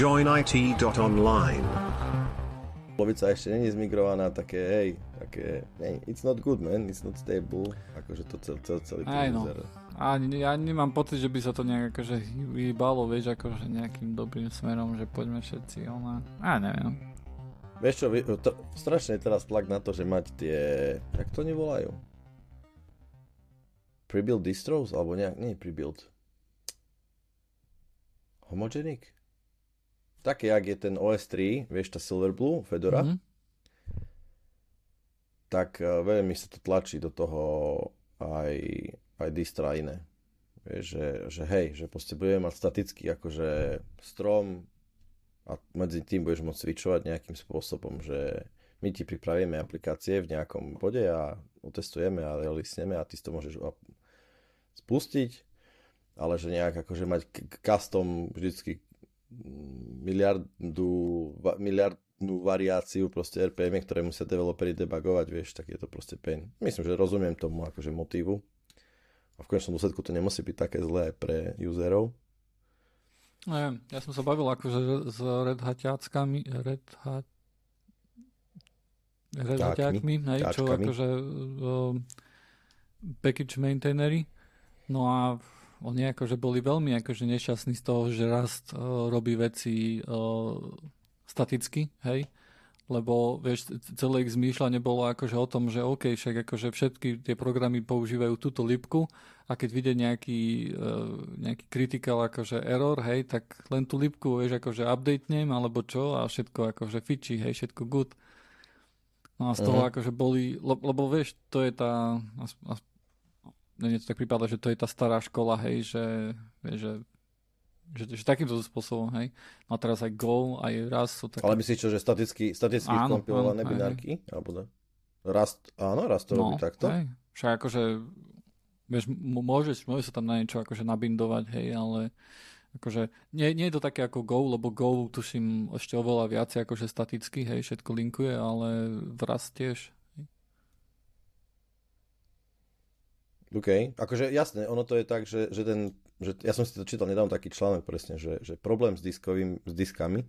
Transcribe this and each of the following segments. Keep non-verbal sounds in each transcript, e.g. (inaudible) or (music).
joinit.online. Polovica ešte není zmigrovaná, také hej, také, hey, it's not good man, it's not stable, akože to cel, cel, celý Aj no. A ja nemám pocit, že by sa to nejak akože hýbalo, vieš, akože nejakým dobrým smerom, že poďme všetci, ona, a neviem. Vieš čo, to, strašne je teraz tlak na to, že mať tie, jak to nevolajú? Prebuild distros? Alebo nejak, nie prebuild. Homogenic? Také, jak je ten OS3, vieš, tá Silverblue, Fedora, mm-hmm. tak uh, veľmi sa to tlačí do toho aj, aj distra iné. Vieš, že, že hej, že proste budeme mať statický akože strom a medzi tým budeš môcť switchovať nejakým spôsobom, že my ti pripravíme aplikácie v nejakom bode a otestujeme a realisneme a ty si to môžeš spustiť, ale že nejak akože mať custom vždycky miliardu, miliardnú variáciu proste RPM, ktoré musia developeri debugovať, vieš, tak je to proste pain. Myslím, že rozumiem tomu akože motívu. A v konečnom dôsledku to nemusí byť také zlé pre userov. Neviem, ja som sa bavil akože s Red Hatáckami, Red Hat Red Hatákmi, hej, čo akože uh, package maintainery. No a oni akože boli veľmi akože nešťastní z toho, že Rust uh, robí veci uh, staticky, hej, lebo vieš, celé ich zmýšľanie bolo akože o tom, že OK, však akože všetky tie programy používajú túto lipku a keď vyjde nejaký, uh, nejaký critical akože error, hej, tak len tú lipku, vieš, akože updatenem alebo čo a všetko akože fičí, hej, všetko good. No a z toho uh-huh. akože boli, lebo, lebo vieš, to je tá, mne to tak prípada, že to je tá stará škola, hej, že, že že, že takýmto spôsobom, hej. No a teraz aj Go, aj Rust sú také... Ale myslíš čo, že staticky, staticky áno, kompilované áno, binárky? Hej. Alebo da? Rust, áno, Rust to no, robí takto? Hej. Však akože, vieš, môžeš, môžeš sa tam na niečo akože nabindovať, hej, ale akože nie, nie je to také ako Go, lebo Go tuším ešte oveľa viac akože staticky, hej, všetko linkuje, ale v Rust tiež. OK, akože jasné, ono to je tak, že, že ten, že ja som si to čítal nedávno taký článok presne, že, že problém s, diskovým, s diskami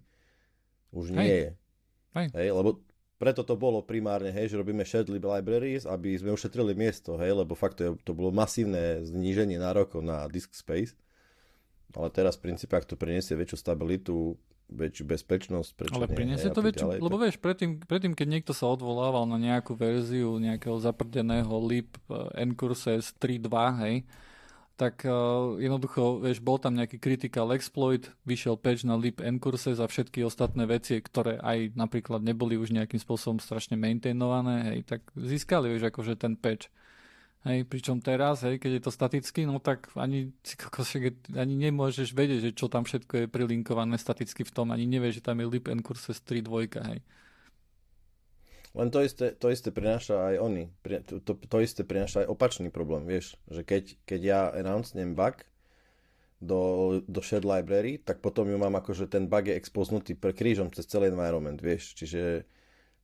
už nie hej. je. Hej. hej. lebo preto to bolo primárne, hej, že robíme shared libraries, aby sme ušetrili miesto, hej, lebo fakt to, je, to bolo masívne zníženie nárokov na disk space. Ale teraz v princípe, ak to priniesie väčšiu stabilitu, väčšiu bezpečnosť. Prečo Ale priniesie to väčšiu, ďalej, lebo tak... vieš, predtým, predtým, keď niekto sa odvolával na nejakú verziu nejakého zaprdeného lib uh, Encurses 3.2, hej, tak uh, jednoducho, vieš, bol tam nejaký critical exploit, vyšiel patch na lib Encurses a všetky ostatné veci, ktoré aj napríklad neboli už nejakým spôsobom strašne maintainované, hej, tak získali, vieš, akože ten patch. Hej, pričom teraz, hej, keď je to staticky, no tak ani, ani nemôžeš vedieť, že čo tam všetko je prilinkované staticky v tom, ani nevieš, že tam je lib encurses 3.2, hej. Len to isté, to isté prináša aj oni. To, to, isté prináša aj opačný problém, vieš, že keď, keď ja announcenem bug do, do shared library, tak potom ju mám akože ten bug je expoznutý pre krížom cez celý environment, vieš, čiže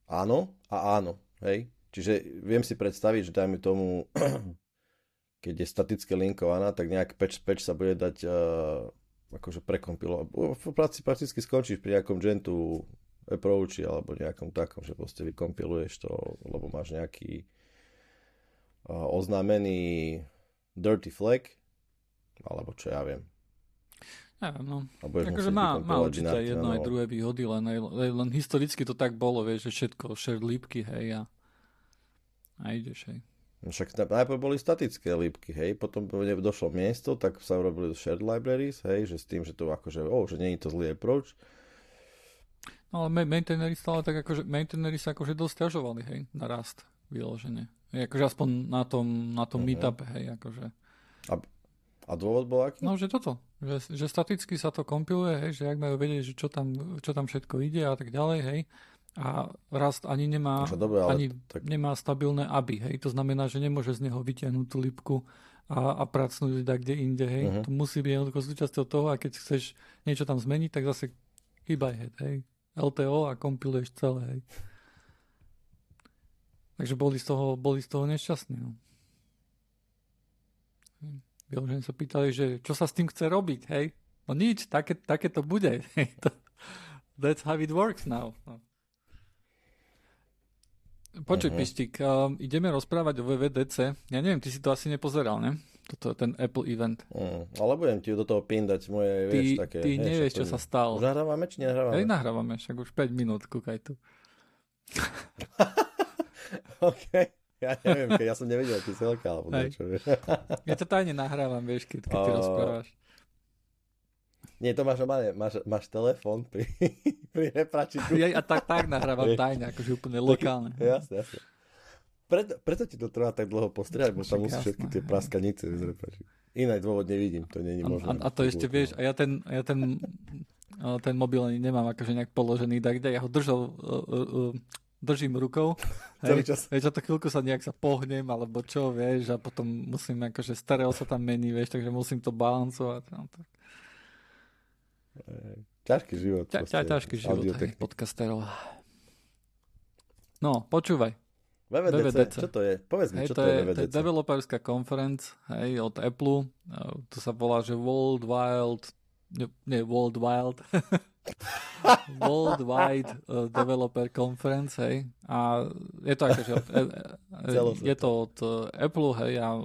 áno a áno, hej, Čiže viem si predstaviť, že dajme tomu, (clears throat) keď je staticky linkovaná, tak nejak patch, patch sa bude dať uh, akože prekompilovať. V práci prakticky skončíš pri nejakom gentu approachi alebo nejakom takom, že proste vykompiluješ to, lebo máš nejaký uh, oznámený dirty flag, alebo čo ja viem. Ja, no. Akože má, má určite jedno, aj druhé výhody, len, len historicky to tak bolo, vieš, že všetko share lípky, hej, a a ideš, hej. No však najprv boli statické lípky, hej, potom došlo miesto, tak sa urobili shared libraries, hej, že s tým, že to akože, oh, že nie je to zlý approach. No ale maintaineri stále tak akože, maintaineri sa akože dosť ťažovali, hej, na rast vyloženie. Hej, akože aspoň na tom, na tom uh-huh. meetupe, hej, akože. A, a dôvod bol aký? No, že toto, že, že staticky sa to kompiluje, hej, že ak majú vedieť, že čo tam, čo tam všetko ide a tak ďalej, hej, a Rast ani nemá, dobre, ani tak... nemá stabilné aby, hej. To znamená, že nemôže z neho vyťahnuť tú lipku a, a pracnúť tak kde inde, hej. Uh-huh. To musí byť jednoducho súčasťou toho a keď chceš niečo tam zmeniť, tak zase hýbaj head, hej. LTO a kompiluješ celé, hej. Takže boli z toho, boli z toho nešťastní, no. Vyložene sa pýtali, že čo sa s tým chce robiť, hej. No nič, také, také to bude. Hej. (laughs) To, that's how it works now. No. Počuj, uh-huh. Pištík, uh, ideme rozprávať o VVDC. Ja neviem, ty si to asi nepozeral, ne? Toto je ten Apple event. Mm, ale budem ti do toho pindať moje, ty, vieš, také... Ty hej, nevieš, čo sa stalo. Už nahrávame, či nenahrávame? Hej, nahrávame, však už 5 minút, kúkaj tu. (laughs) OK. Ja neviem, keď ja som nevedel, ty selka, alebo niečo, ja to tajne nahrávam, vieš, keď, keď ty rozprávaš. Nie, to máš, máš, máš telefón pri, (laughs) pri repračiku. Ja, a tak, tak nahrávam (laughs) tajne, akože úplne lokálne. Jasne, jasne. Preto, preto ti to trvá tak dlho postrieľať, bo tam musíš všetky tie praskanice z repračiku. Iný dôvod nevidím, to nie je možné. A, a to ešte vieš, a ja ten, ja ten, (laughs) ten mobil ani nemám akože nejak položený, tak kde ja ho držal, uh, uh, držím rukou. Celý čas. Vieš, a to chvíľku sa nejak sa pohnem, alebo čo, vieš, a potom musím akože stereo sa tam mení, vieš, takže musím to balancovať. No, tak. Ťažký život. Ťa, ťa, ťažký život hej, podcasterov. No, počúvaj. VVDC, VVDC, čo to je? Povedz mi, hej, čo to, to je, VVDC. To je developerská conference hej, od Apple. To sa volá, že World Wild nie, World Wild (laughs) World Wide uh, Developer Conference, hej. A je to akože, e, e, je to od Apple, hej, a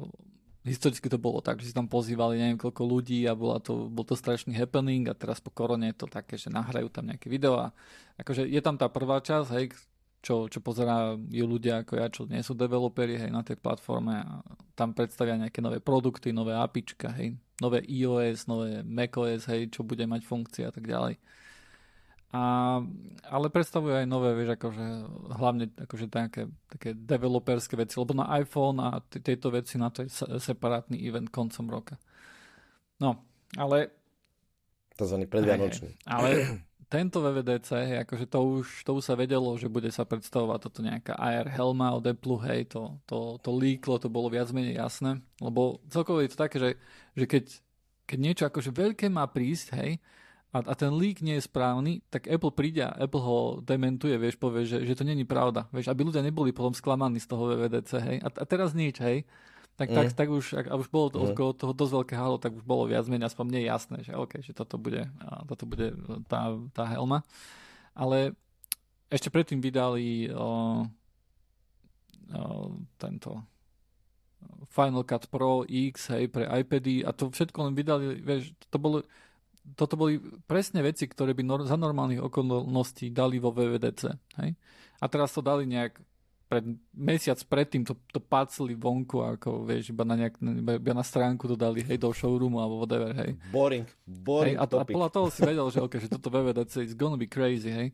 historicky to bolo tak, že si tam pozývali neviem koľko ľudí a bola to, bol to strašný happening a teraz po korone je to také, že nahrajú tam nejaké video a akože je tam tá prvá časť, hej, čo, čo pozerajú ľudia ako ja, čo nie sú developeri hej, na tej platforme a tam predstavia nejaké nové produkty, nové apička, hej, nové iOS, nové macOS, hej, čo bude mať funkcie a tak ďalej. A, ale predstavuje aj nové, vieš, akože hlavne akože také, také developerské veci, lebo na iPhone a t- tieto veci na to je separátny event koncom roka. No, ale... To za predvianočný. Ale tento VVDC, akože to už, to už sa vedelo, že bude sa predstavovať toto nejaká AR helma od Apple, hej, to, to, to líklo, to bolo viac menej jasné, lebo celkovo je to také, že, že keď, keď niečo akože veľké má prísť, hej, a, a ten leak nie je správny, tak Apple príde a Apple ho dementuje, vieš, povie, že, že to není pravda, vieš, aby ľudia neboli potom sklamaní z toho VVDC, hej. A, a teraz nič, hej. Tak, mm. tak, tak už, ak, a už bolo to, mm. okolo toho dosť veľké halo, tak už bolo viac menej aspoň mne jasné, že OK, že toto bude, toto bude tá, tá helma. Ale ešte predtým vydali o, o, tento Final Cut Pro X, hej, pre iPady a to všetko len vydali, vieš, to bolo, toto boli presne veci, ktoré by nor- za normálnych okolností dali vo VVDC. Hej? A teraz to dali nejak pred, mesiac predtým to, to pácli vonku, ako vieš, iba na, nejak, iba na stránku to dali, hej, do showroomu alebo whatever, hej. Boring, boring hej, a, a podľa toho si (laughs) vedel, že, okay, že toto VVDC is gonna be crazy, hej.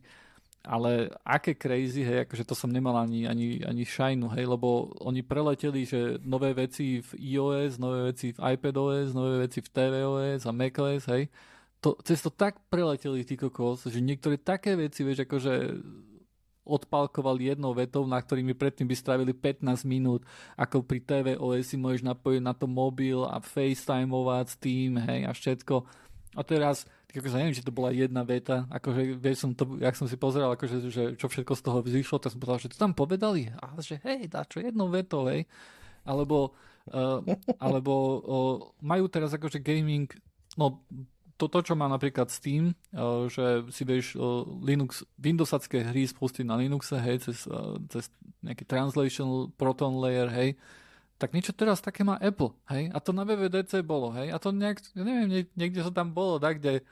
Ale aké crazy, hej, akože to som nemal ani, ani, ani shine, hej, lebo oni preleteli, že nové veci v iOS, nové veci v iPadOS, nové veci v tvOS a macOS, hej to, cez to tak preleteli tí kokos, že niektoré také veci, vieš, akože odpalkovali jednou vetou, na ktorými predtým by strávili 15 minút, ako pri TVOS si môžeš napojiť na to mobil a FaceTimeovať s tým, hej, a všetko. A teraz, tak akože neviem, či to bola jedna veta, akože, vieš, som to, jak som si pozeral, akože, že čo všetko z toho vzýšlo, tak som povedal, že to tam povedali, a že hej, dá čo jednou vetou, hej. Alebo, uh, alebo uh, majú teraz akože gaming, no to, to, čo má napríklad Steam, uh, že si vieš uh, Linux, Windowsacké hry spustiť na Linuxe, hej, cez, uh, cez nejaký translation Proton layer, hej, tak niečo teraz také má Apple, hej, a to na VVDC bolo, hej, a to nejak, ja neviem, niekde to tam bolo, tak, kde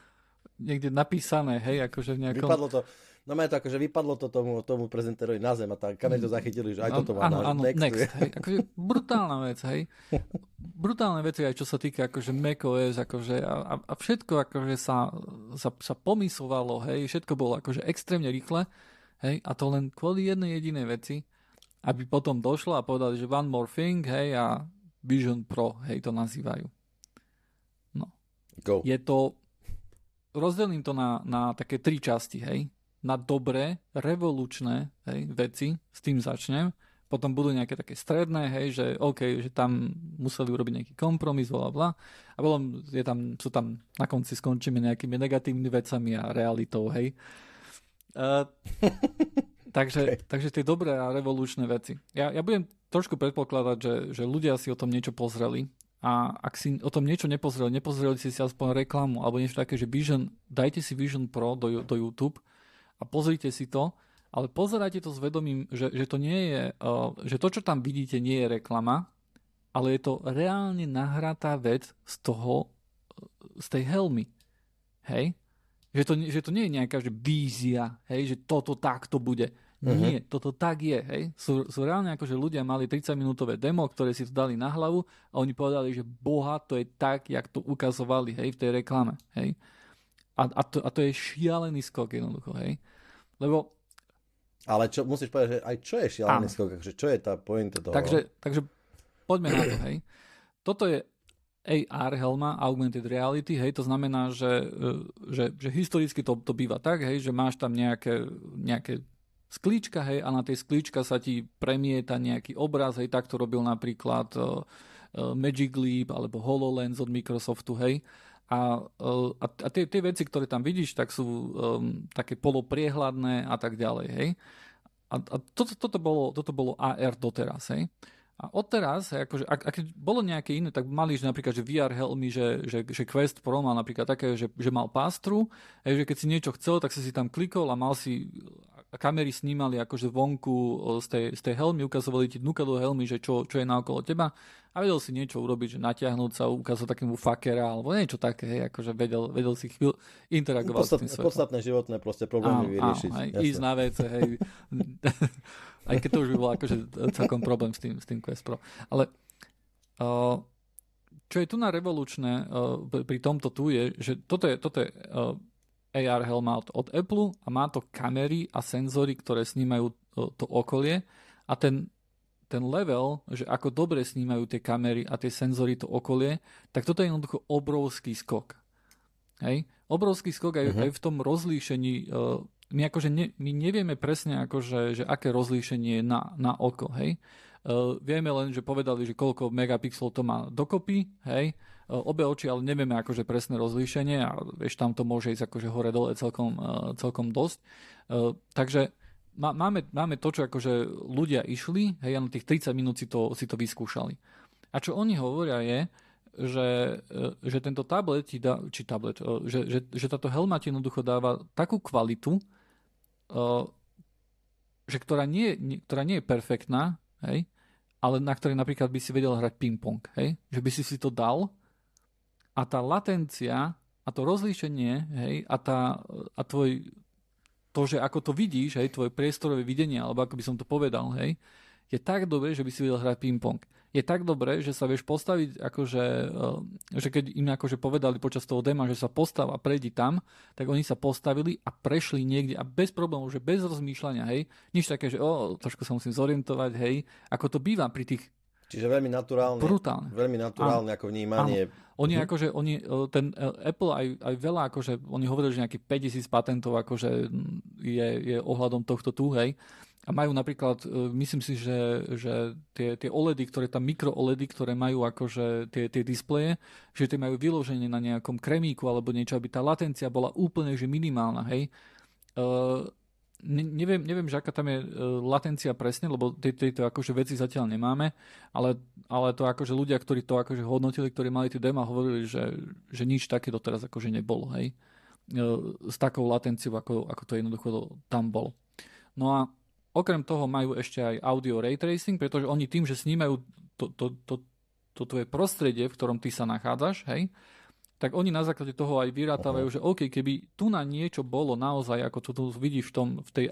niekde napísané, hej, akože v nejakom... Vypadlo to, No má to akože vypadlo to tomu, tomu prezenterovi na zem a tak kamery to zachytili, že aj toto má áno, áno, next. next hej, akože (laughs) brutálna vec, hej. Brutálne veci aj čo sa týka akože macOS, akože a, a všetko akože sa, sa, sa pomyslovalo, hej, všetko bolo akože extrémne rýchle, hej, a to len kvôli jednej jedinej veci, aby potom došlo a povedali, že one more thing, hej, a Vision Pro, hej, to nazývajú. No. Go. Je to, rozdelím to na, na také tri časti, hej na dobré, revolučné hej, veci, s tým začnem. Potom budú nejaké také stredné, hej, že OK, že tam museli urobiť nejaký kompromis, bla bla. A potom je tam, sú tam, na konci skončíme nejakými negatívnymi vecami a realitou, hej. Uh, (laughs) takže, okay. takže tie dobré a revolučné veci. Ja, ja budem trošku predpokladať, že, že ľudia si o tom niečo pozreli a ak si o tom niečo nepozreli, nepozreli si si aspoň reklamu alebo niečo také, že Vision, dajte si Vision Pro do, do YouTube a pozrite si to, ale pozerajte to s vedomím, že, že to nie je, uh, že to, čo tam vidíte, nie je reklama, ale je to reálne nahratá vec z toho, z tej helmy. Hej? Že to, že to nie je nejaká že vízia, hej, že toto takto bude. Uh-huh. Nie, toto tak je. Hej. Sú, sú reálne ako, že ľudia mali 30-minútové demo, ktoré si to dali na hlavu a oni povedali, že boha, to je tak, jak to ukazovali hej, v tej reklame. Hej. A, a, to, a to je šialený skok jednoducho. Hej. Lebo ale čo, musíš povedať, že aj čo je šialený áno. skok, že čo je tá pointa toho? Takže, takže poďme na to, hej. Toto je AR helma, Augmented Reality, hej, to znamená, že, e, že, že historicky to, to býva tak, hej, že máš tam nejaké, nejaké sklíčka, hej, a na tej sklíčka sa ti premieta nejaký obraz, hej, tak to robil napríklad uh, Magic Leap alebo HoloLens od Microsoftu, hej. Uh, a, a tie, tie veci, ktoré tam vidíš, tak sú um, také polopriehľadné a tak ďalej, hej. A, a toto, toto, bolo, toto bolo AR doteraz, hej. A odteraz, akože, ak, ak bolo nejaké iné, tak mali že napríklad že VR helmy, že, že, že Quest Pro mal napríklad také, že, že mal pástru, že keď si niečo chcel, tak si tam klikol a mal si a kamery snímali akože vonku z tej, z tej helmy, ukazovali ti dnuka do helmy, že čo, čo je naokolo teba a vedel si niečo urobiť, že natiahnuť sa, ukázať takému fakera alebo niečo také, hej, akože vedel, vedel si chvíľ interagovať Podstat, s tým svetom. Podstatné životné proste problémy áno, vyriešiť. Áno, aj, ísť na vece, hej. (laughs) aj keď to už by bolo akože celkom problém s tým, s tým Quest Pro. Ale uh, čo je tu na revolučné uh, pri tomto tu je, že toto je, toto je uh, AR helma od Apple a má to kamery a senzory, ktoré snímajú to, to okolie a ten, ten level, že ako dobre snímajú tie kamery a tie senzory to okolie, tak toto je jednoducho obrovský skok. Hej? Obrovský skok aj, uh-huh. aj v tom rozlíšení. Uh, my akože ne, my nevieme presne, akože, že aké rozlíšenie je na, na oko. Hej? Uh, vieme len, že povedali, že koľko megapixelov to má dokopy, hej? E, obe oči, ale nevieme akože presné rozlíšenie a vieš, tam to môže ísť akože hore dole celkom, e, celkom dosť. E, takže máme, máme to, čo akože ľudia išli, hej, na tých 30 minút si to, si to vyskúšali. A čo oni hovoria je, že, že tento tablet či tablet, že, že, že táto helma ti jednoducho dáva takú kvalitu, že ktorá nie, ktorá nie je perfektná, hej, ale na ktorej napríklad by si vedel hrať ping-pong, hej, že by si si to dal a tá latencia a to rozlíšenie, hej, a, tá, a tvoj, to, že ako to vidíš, hej, tvoje priestorové videnie, alebo ako by som to povedal, hej, je tak dobré, že by si vedel hrať ping-pong. Je tak dobré, že sa vieš postaviť, akože, eh, že keď im akože povedali počas toho dema, že sa postav a prejdi tam, tak oni sa postavili a prešli niekde a bez problémov, že bez rozmýšľania, hej, nič také, že o, trošku sa musím zorientovať, hej, ako to býva pri tých Čiže veľmi naturálne. Brutálne. Veľmi naturálne ako vnímanie. Áno. Oni hm. akože, oni, e, ten e, Apple aj, aj veľa, akože, oni hovorili, že nejakých 5000 patentov akože je, je ohľadom tohto tu, hej. A majú napríklad, e, myslím si, že, že tie, tie OLEDy, ktoré tam mikro OLEDy, ktoré majú akože tie, tie displeje, že tie majú vyloženie na nejakom kremíku alebo niečo, aby tá latencia bola úplne že minimálna, hej. Uh, ne, neviem, neviem, že aká tam je uh, latencia presne, lebo tieto akože veci zatiaľ nemáme, ale, ale to akože ľudia, ktorí to akože hodnotili, ktorí mali tie dema, hovorili, že, že nič také doteraz akože nebolo, hej. Uh, s takou latenciou, ako, ako to jednoducho tam bolo. No a okrem toho majú ešte aj audio ray tracing, pretože oni tým, že snímajú to, to, to, to tvoje prostredie, v ktorom ty sa nachádzaš, hej, tak oni na základe toho aj vyrátávajú, uh-huh. že OK, keby tu na niečo bolo naozaj, ako to tu vidíš v, tom, v tej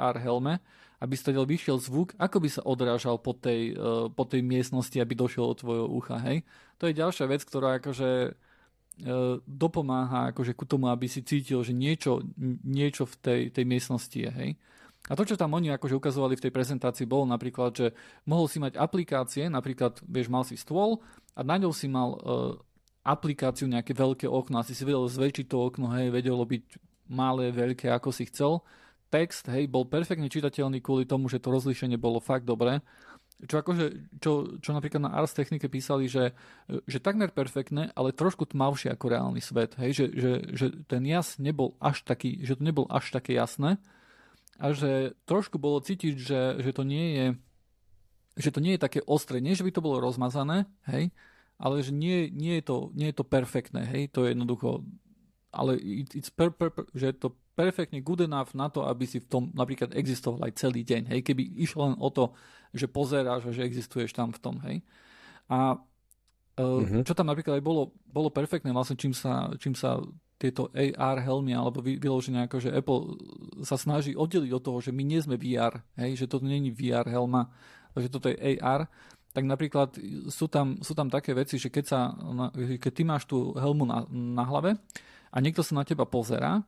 AR helme, aby stadiaľ vyšiel zvuk, ako by sa odrážal po tej, uh, po tej miestnosti, aby došiel od tvojho ucha, hej. To je ďalšia vec, ktorá akože uh, dopomáha akože ku tomu, aby si cítil, že niečo, niečo v tej, tej miestnosti je, hej. A to, čo tam oni akože ukazovali v tej prezentácii, bolo napríklad, že mohol si mať aplikácie, napríklad, vieš, mal si stôl a na ňou si mal uh, aplikáciu, nejaké veľké okno, asi si vedel zväčšiť to okno, hej, vedelo byť malé, veľké, ako si chcel. Text, hej, bol perfektne čitateľný kvôli tomu, že to rozlíšenie bolo fakt dobré. Čo, akože, čo, čo napríklad na Ars Technike písali, že, že takmer perfektné, ale trošku tmavšie ako reálny svet. Hej? Že, že, že ten jas nebol až taký, že to nebol až také jasné a že trošku bolo cítiť, že, že to nie je že to nie je také ostré, nie že by to bolo rozmazané, hej, ale že nie, nie, je, to, nie je to perfektné, hej, to je jednoducho, ale it's per, per, per, že je to perfektne good enough na to, aby si v tom napríklad existoval aj celý deň. Hej, keby išlo len o to, že pozeráš a že existuješ tam v tom. Hej. A uh-huh. čo tam napríklad aj bolo, bolo perfektné, vlastne čím sa, čím sa tieto AR helmy alebo vyloženia ako, že Apple sa snaží oddeliť od toho, že my nie sme VR, hej, že toto není VR helma, že toto je AR, tak napríklad sú tam, sú tam také veci, že keď, sa, keď ty máš tú helmu na, na hlave a niekto sa na teba pozerá,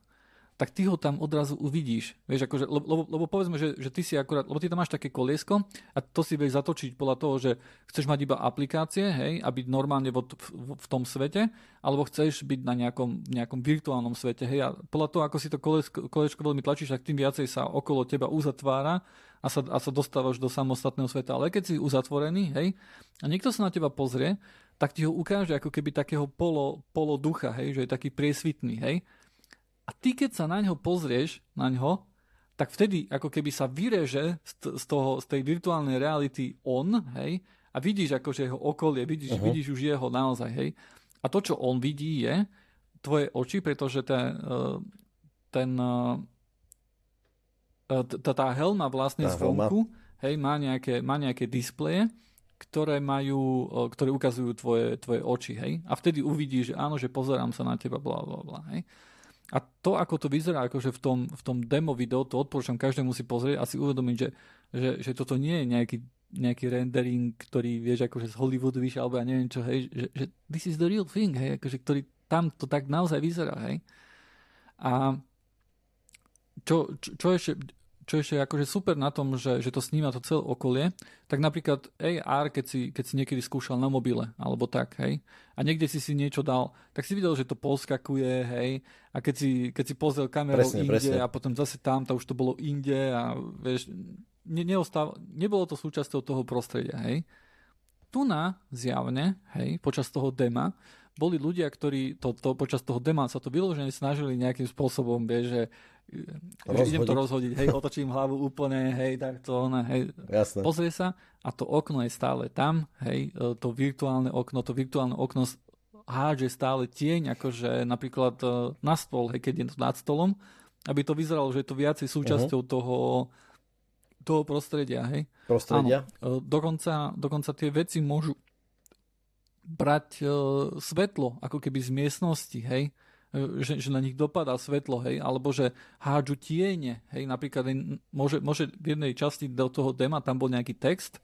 tak ty ho tam odrazu uvidíš. Vieš, akože, lebo, lebo povedzme, že, že ty si akurát, lebo ty tam máš také koliesko a to si vieš zatočiť podľa toho, že chceš mať iba aplikácie, hej, a byť normálne v, v, v tom svete, alebo chceš byť na nejakom, nejakom virtuálnom svete, hej, a podľa toho, ako si to koliesko, kolečko veľmi tlačíš, tak tým viacej sa okolo teba uzatvára a sa, a sa dostávaš do samostatného sveta. Ale keď si uzatvorený, hej, a niekto sa na teba pozrie, tak ti ho ukáže ako keby takého polo, polo ducha, hej, že je taký priesvitný, hej. A ty, keď sa na ňo pozrieš, na ňo, tak vtedy ako keby sa vyreže z, toho, z tej virtuálnej reality on, hej, a vidíš akože jeho okolie, vidíš, uh-huh. vidíš už jeho naozaj, hej. A to, čo on vidí, je tvoje oči, pretože ten, ten tá, tá helma vlastne tá zvonku hej, má, nejaké, má nejaké displeje, ktoré majú, ktoré ukazujú tvoje, tvoje oči, hej. A vtedy uvidíš, že áno, že pozerám sa na teba, bla, bla, bla, hej. A to, ako to vyzerá akože v tom, v tom demo videu, to odporúčam každému si pozrieť a si uvedomiť, že, že, že toto nie je nejaký, nejaký rendering, ktorý vieš akože z Hollywoodu vyšiel, alebo ja neviem čo, hej, že, že this is the real thing, hej, akože ktorý tam to tak naozaj vyzerá, hej. A čo, čo, čo ešte, čo ešte je akože super na tom, že, že to sníma to celé okolie, tak napríklad AR, keď si, keď si niekedy skúšal na mobile, alebo tak, hej, a niekde si si niečo dal, tak si videl, že to poskakuje, hej, a keď si, keď si pozrel kamerou presne, inde presne. a potom zase tam, to už to bolo inde a vieš, ne, neostáv, nebolo to súčasťou toho prostredia, hej. Tu na zjavne, hej, počas toho dema, boli ľudia, ktorí to, to počas toho dema sa to vyložene snažili nejakým spôsobom, vieš, že Rozhodiť. idem to rozhodiť, hej, otočím hlavu úplne, hej, tak to, ona, hej, Jasne. pozrie sa a to okno je stále tam, hej, e, to virtuálne okno, to virtuálne okno hádže stále tieň, akože napríklad e, na stôl, hej, keď je to nad stolom, aby to vyzeralo, že je to viacej súčasťou uh-huh. toho, toho prostredia, hej. Prostredia? Áno, e, dokonca, dokonca tie veci môžu brať uh, svetlo, ako keby z miestnosti, hej že, že na nich dopadá svetlo, hej, alebo že hádžu tiene, hej, napríklad môže, môže v jednej časti do toho dema tam bol nejaký text,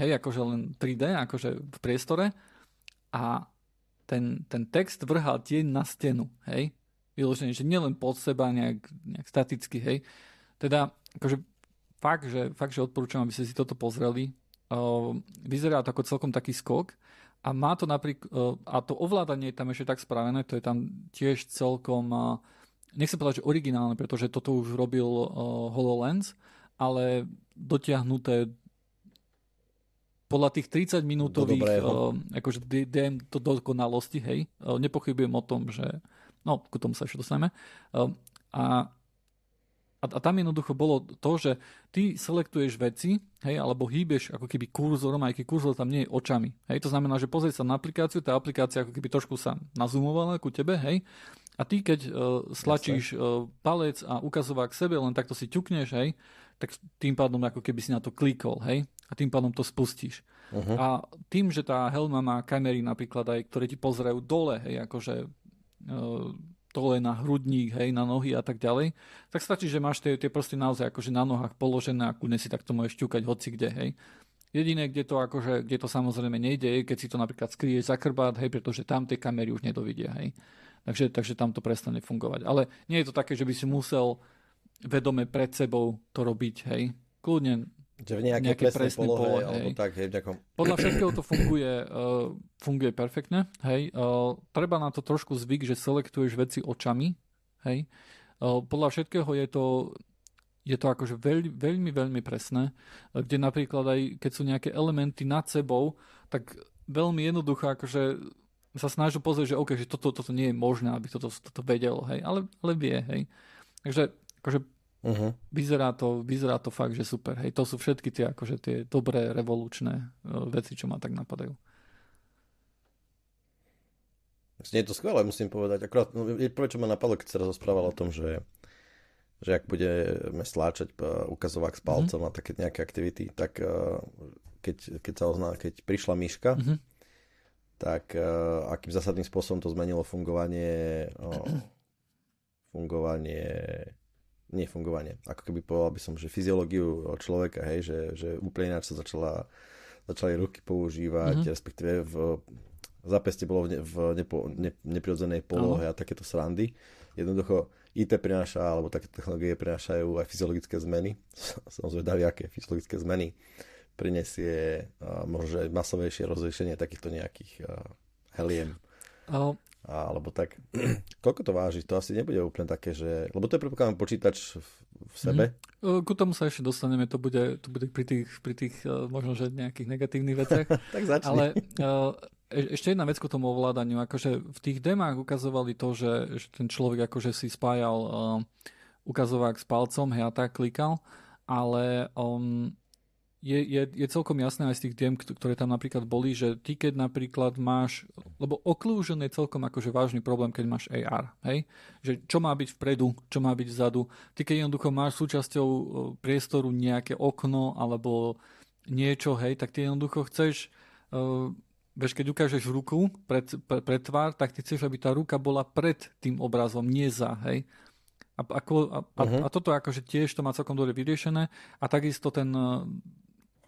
hej, akože len 3D, akože v priestore. A ten, ten text vrhal tieň na stenu, hej, vyložený, že nielen pod seba nejak, nejak staticky, hej, teda akože fakt, že, fakt, že odporúčam, aby ste si toto pozreli, uh, vyzerá to ako celkom taký skok, a má to napríklad, e, a to ovládanie je tam ešte tak spravené, to je tam tiež celkom, e, nechcem povedať, že originálne, pretože toto už robil uh, HoloLens, ale dotiahnuté podľa tých 30 minútových uh, akože DM to dokonalosti, hej, nepochybujem o tom, že no, ku tomu sa ešte dostaneme. A a, a tam jednoducho bolo to, že ty selektuješ veci, hej, alebo hýbeš ako keby kurzorom, aj keď kurzor tam nie je očami. Hej, to znamená, že pozrieš sa na aplikáciu, tá aplikácia ako keby trošku sa nazumovala ku tebe, hej, a ty keď uh, slačíš uh, palec a ukazovák k sebe, len takto si ťukneš, hej, tak tým pádom ako keby si na to klikol, hej, a tým pádom to spustíš. Uh-huh. A tým, že tá helma má kamery napríklad aj, ktoré ti pozerajú dole, hej, akože uh, dole na hrudník, hej, na nohy a tak ďalej, tak stačí, že máš tie, tie proste naozaj akože na nohách položené a kľudne si takto môžeš ťukať hoci kde, hej. Jediné, kde to, akože, kde to samozrejme nejde, je, keď si to napríklad skryješ za krbát, hej, pretože tam tie kamery už nedovidia, hej. Takže, takže tam to prestane fungovať. Ale nie je to také, že by si musel vedome pred sebou to robiť, hej. Kľudne že v nejakej nejaké presnej polohe, polohe alebo tak, hej, nejakom... Podľa všetkého to funguje, uh, funguje perfektne, hej. Uh, treba na to trošku zvyk, že selektuješ veci očami, hej. Uh, podľa všetkého je to je to akože veľ, veľmi, veľmi presné, kde napríklad aj keď sú nejaké elementy nad sebou, tak veľmi jednoducho akože sa snaží pozrieť, že OK, že toto, toto nie je možné, aby toto, toto vedelo, hej, ale, ale vie, hej. Takže akože Uh-huh. Vyzerá, to, vyzerá to fakt, že super. Hej, to sú všetky tie, akože tie dobré revolučné uh, veci, čo ma tak napadajú. Nie je to skvelé, musím povedať. Akurát, no, prvé, čo ma napadlo, keď sa rozprával o tom, že že ak budeme stláčať ukazovák s palcom mm-hmm. a také nejaké aktivity, tak keď, keď sa ozná, keď prišla myška, mm-hmm. tak akým zásadným spôsobom to zmenilo fungovanie fungovanie nie fungovanie, ako keby povedal by som, že fyziológiu človeka, hej, že, že úplne ináč sa začala, začali ruky používať, mm-hmm. respektíve v zapeste bolo v, ne, v nepo, ne, neprirodzenej polohe uh-huh. a takéto srandy. Jednoducho IT prináša, alebo také technológie prinášajú aj fyziologické zmeny. Som zvedavý, aké fyziologické zmeny prinesie uh, možno aj masovejšie rozlišenie takýchto nejakých uh, heliem. Alebo tak. (clears throat) Koľko to váži? To asi nebude úplne také, že... Lebo to je predpokladám počítač v, v sebe. Mm. Ku tomu sa ešte dostaneme, to bude, to bude pri tých, pri tých uh, možno, že nejakých negatívnych veciach. (laughs) tak začni. Ale uh, ešte jedna vec k tomu ovládaniu. Akože v tých demách ukazovali to, že, že ten človek akože si spájal uh, ukazovák s palcom, hej, a tak klikal, ale um, je, je, je celkom jasné aj z tých diem, ktoré tam napríklad boli, že ty keď napríklad máš, lebo occlusion je celkom akože vážny problém, keď máš AR, hej? Že čo má byť vpredu, čo má byť vzadu. Ty keď jednoducho máš súčasťou e, priestoru nejaké okno alebo niečo, hej, tak ty jednoducho chceš, uh, vieš, keď ukážeš ruku pred, pre, pred tvár, tak ty chceš, aby tá ruka bola pred tým obrazom, nie za, hej. A, ako, a, uh-huh. a, a toto akože tiež to má celkom dobre vyriešené a takisto ten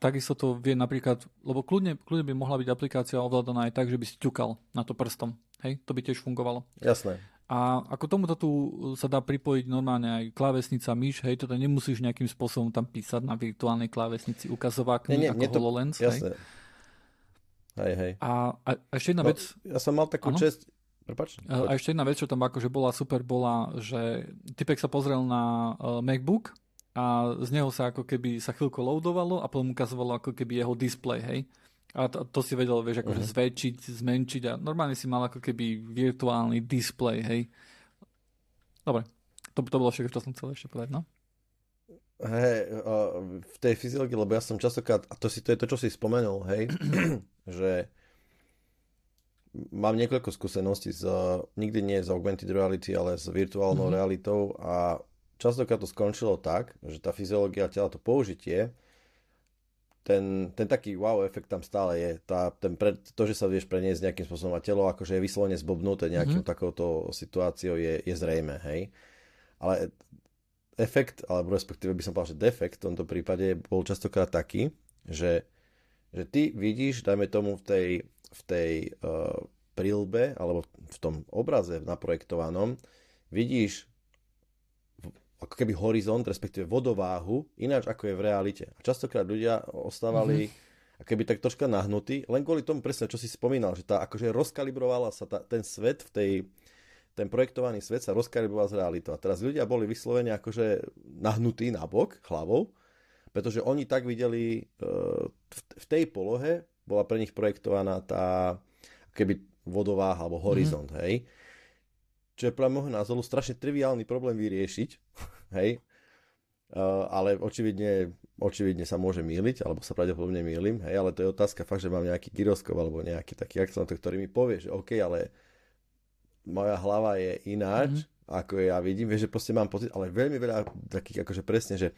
Takisto to vie napríklad, lebo kľudne, kľudne by mohla byť aplikácia ovládaná aj tak, že by si ťukal na to prstom. Hej, to by tiež fungovalo. Jasné. A ako tomuto tu sa dá pripojiť normálne aj klávesnica, myš, hej, teda nemusíš nejakým spôsobom tam písať na virtuálnej klávesnici ukazovák nie, nie, ako to, HoloLens. Jasné. Hej. Hej, hej. A, a, a ešte jedna no, vec... Ja som mal takú ano? čest... Prepač, a, a ešte jedna vec, čo tam akože bola super, bola, že typek sa pozrel na uh, MacBook a z neho sa ako keby sa chvíľko loadovalo a potom ukazovalo ako keby jeho display, hej. A to, to si vedel, vieš, akože uh-huh. zväčšiť, zmenšiť a normálne si mal ako keby virtuálny display, hej. Dobre, to, to bolo všetko, čo som chcel ešte povedať, no. Hej, v tej fyziológii, lebo ja som častokrát, a to, si, to je to, čo si spomenul, hej, (clears throat) že mám niekoľko skúseností z, nikdy nie z augmented reality, ale s virtuálnou mm-hmm. realitou a častokrát to skončilo tak, že tá fyziológia tela, to použitie, ten, ten taký wow efekt tam stále je. Tá, ten pre, to, že sa vieš preniesť nejakým spôsobom a telo akože je vyslovene zbobnuté nejakým mm-hmm. takouto situáciou je, je zrejme, hej. Ale efekt, alebo respektíve by som povedal, že defekt v tomto prípade bol častokrát taký, že, že ty vidíš, dajme tomu v tej, v tej uh, prílbe, alebo v tom obraze naprojektovanom, vidíš ako keby horizont, respektíve vodováhu, ináč ako je v realite. A častokrát ľudia ostávali mm-hmm. keby tak troška nahnutí, len kvôli tomu presne, čo si spomínal, že tá akože rozkalibrovala sa tá, ten svet v tej, ten projektovaný svet sa rozkalibroval z realitou. A teraz ľudia boli vyslovene akože nahnutí na bok hlavou, pretože oni tak videli, e, v tej polohe bola pre nich projektovaná tá keby vodováha alebo horizont, mm-hmm. hej čo je podľa môjho názoru strašne triviálny problém vyriešiť, (laughs) hej, uh, ale očividne, očividne sa môže míliť, alebo sa pravdepodobne mýlim, hej, ale to je otázka fakt, že mám nejaký gyroskop alebo nejaký taký akcent, ktorý mi povie, že OK, ale moja hlava je ináč, mm-hmm. ako ja vidím, vieš, že proste mám pocit, ale veľmi veľa takých akože presne, že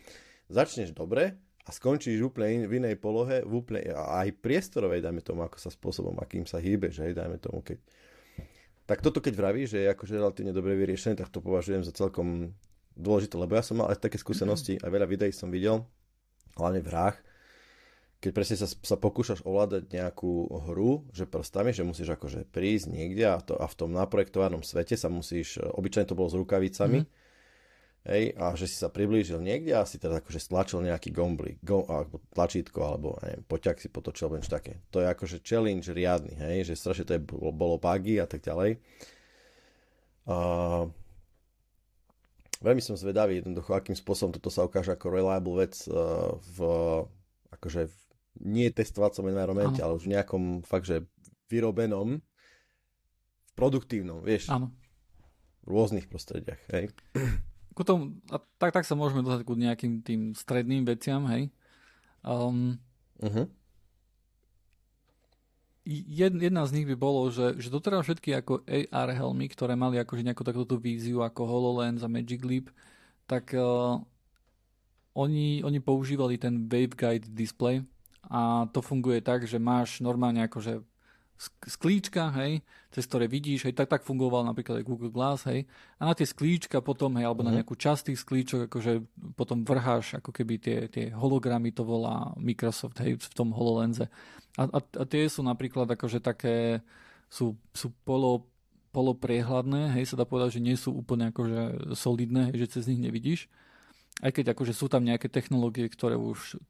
začneš dobre a skončíš úplne in, v inej polohe, v úplne, aj priestorovej, dajme tomu, ako sa spôsobom, akým sa hýbeš, hej, dajme tomu, keď tak toto keď vraví, že je akože relatívne dobre vyriešené, tak to považujem za celkom dôležité, lebo ja som mal aj také skúsenosti, aj veľa videí som videl, hlavne v hrách, keď presne sa, sa pokúšaš ovládať nejakú hru, že prstami, že musíš akože prísť niekde a, to, a v tom naprojektovanom svete sa musíš, obyčajne to bolo s rukavicami, mm-hmm Hej, a že si sa priblížil niekde a si teda akože stlačil nejaký gombly, go, alebo tlačítko, alebo neviem, poťak si potočil, niečo také. To je akože challenge riadny, hej, že strašne to je, bolo, bolo buggy a tak ďalej. Uh, veľmi som zvedavý jednoducho, akým spôsobom toto sa ukáže ako reliable vec uh, v, akože v nie testovacom environmente, ale už v nejakom fakt, že vyrobenom, v produktívnom, vieš. Áno. V rôznych prostrediach, hej ku tomu, a tak, tak sa môžeme dostať ku nejakým tým stredným veciam, hej. Um, uh-huh. jed, jedna z nich by bolo, že, že doteraz všetky ako AR helmy, ktoré mali akože nejakú takúto víziu ako HoloLens a Magic Leap, tak uh, oni, oni používali ten waveguide display a to funguje tak, že máš normálne akože sklíčka, hej, cez ktoré vidíš, hej, tak, tak fungoval napríklad aj Google Glass, hej, a na tie sklíčka potom, hej, alebo mm-hmm. na mhm. nejakú časť tých sklíčok, akože potom vrháš ako keby tie, tie hologramy, to volá Microsoft, hej, v tom HoloLense. A, a, a tie sú napríklad akože také, sú, sú polo, polopriehľadné, hej, sa dá povedať, že nie sú úplne akože solidné, hej, že cez nich nevidíš aj keď akože sú tam nejaké technológie, ktoré už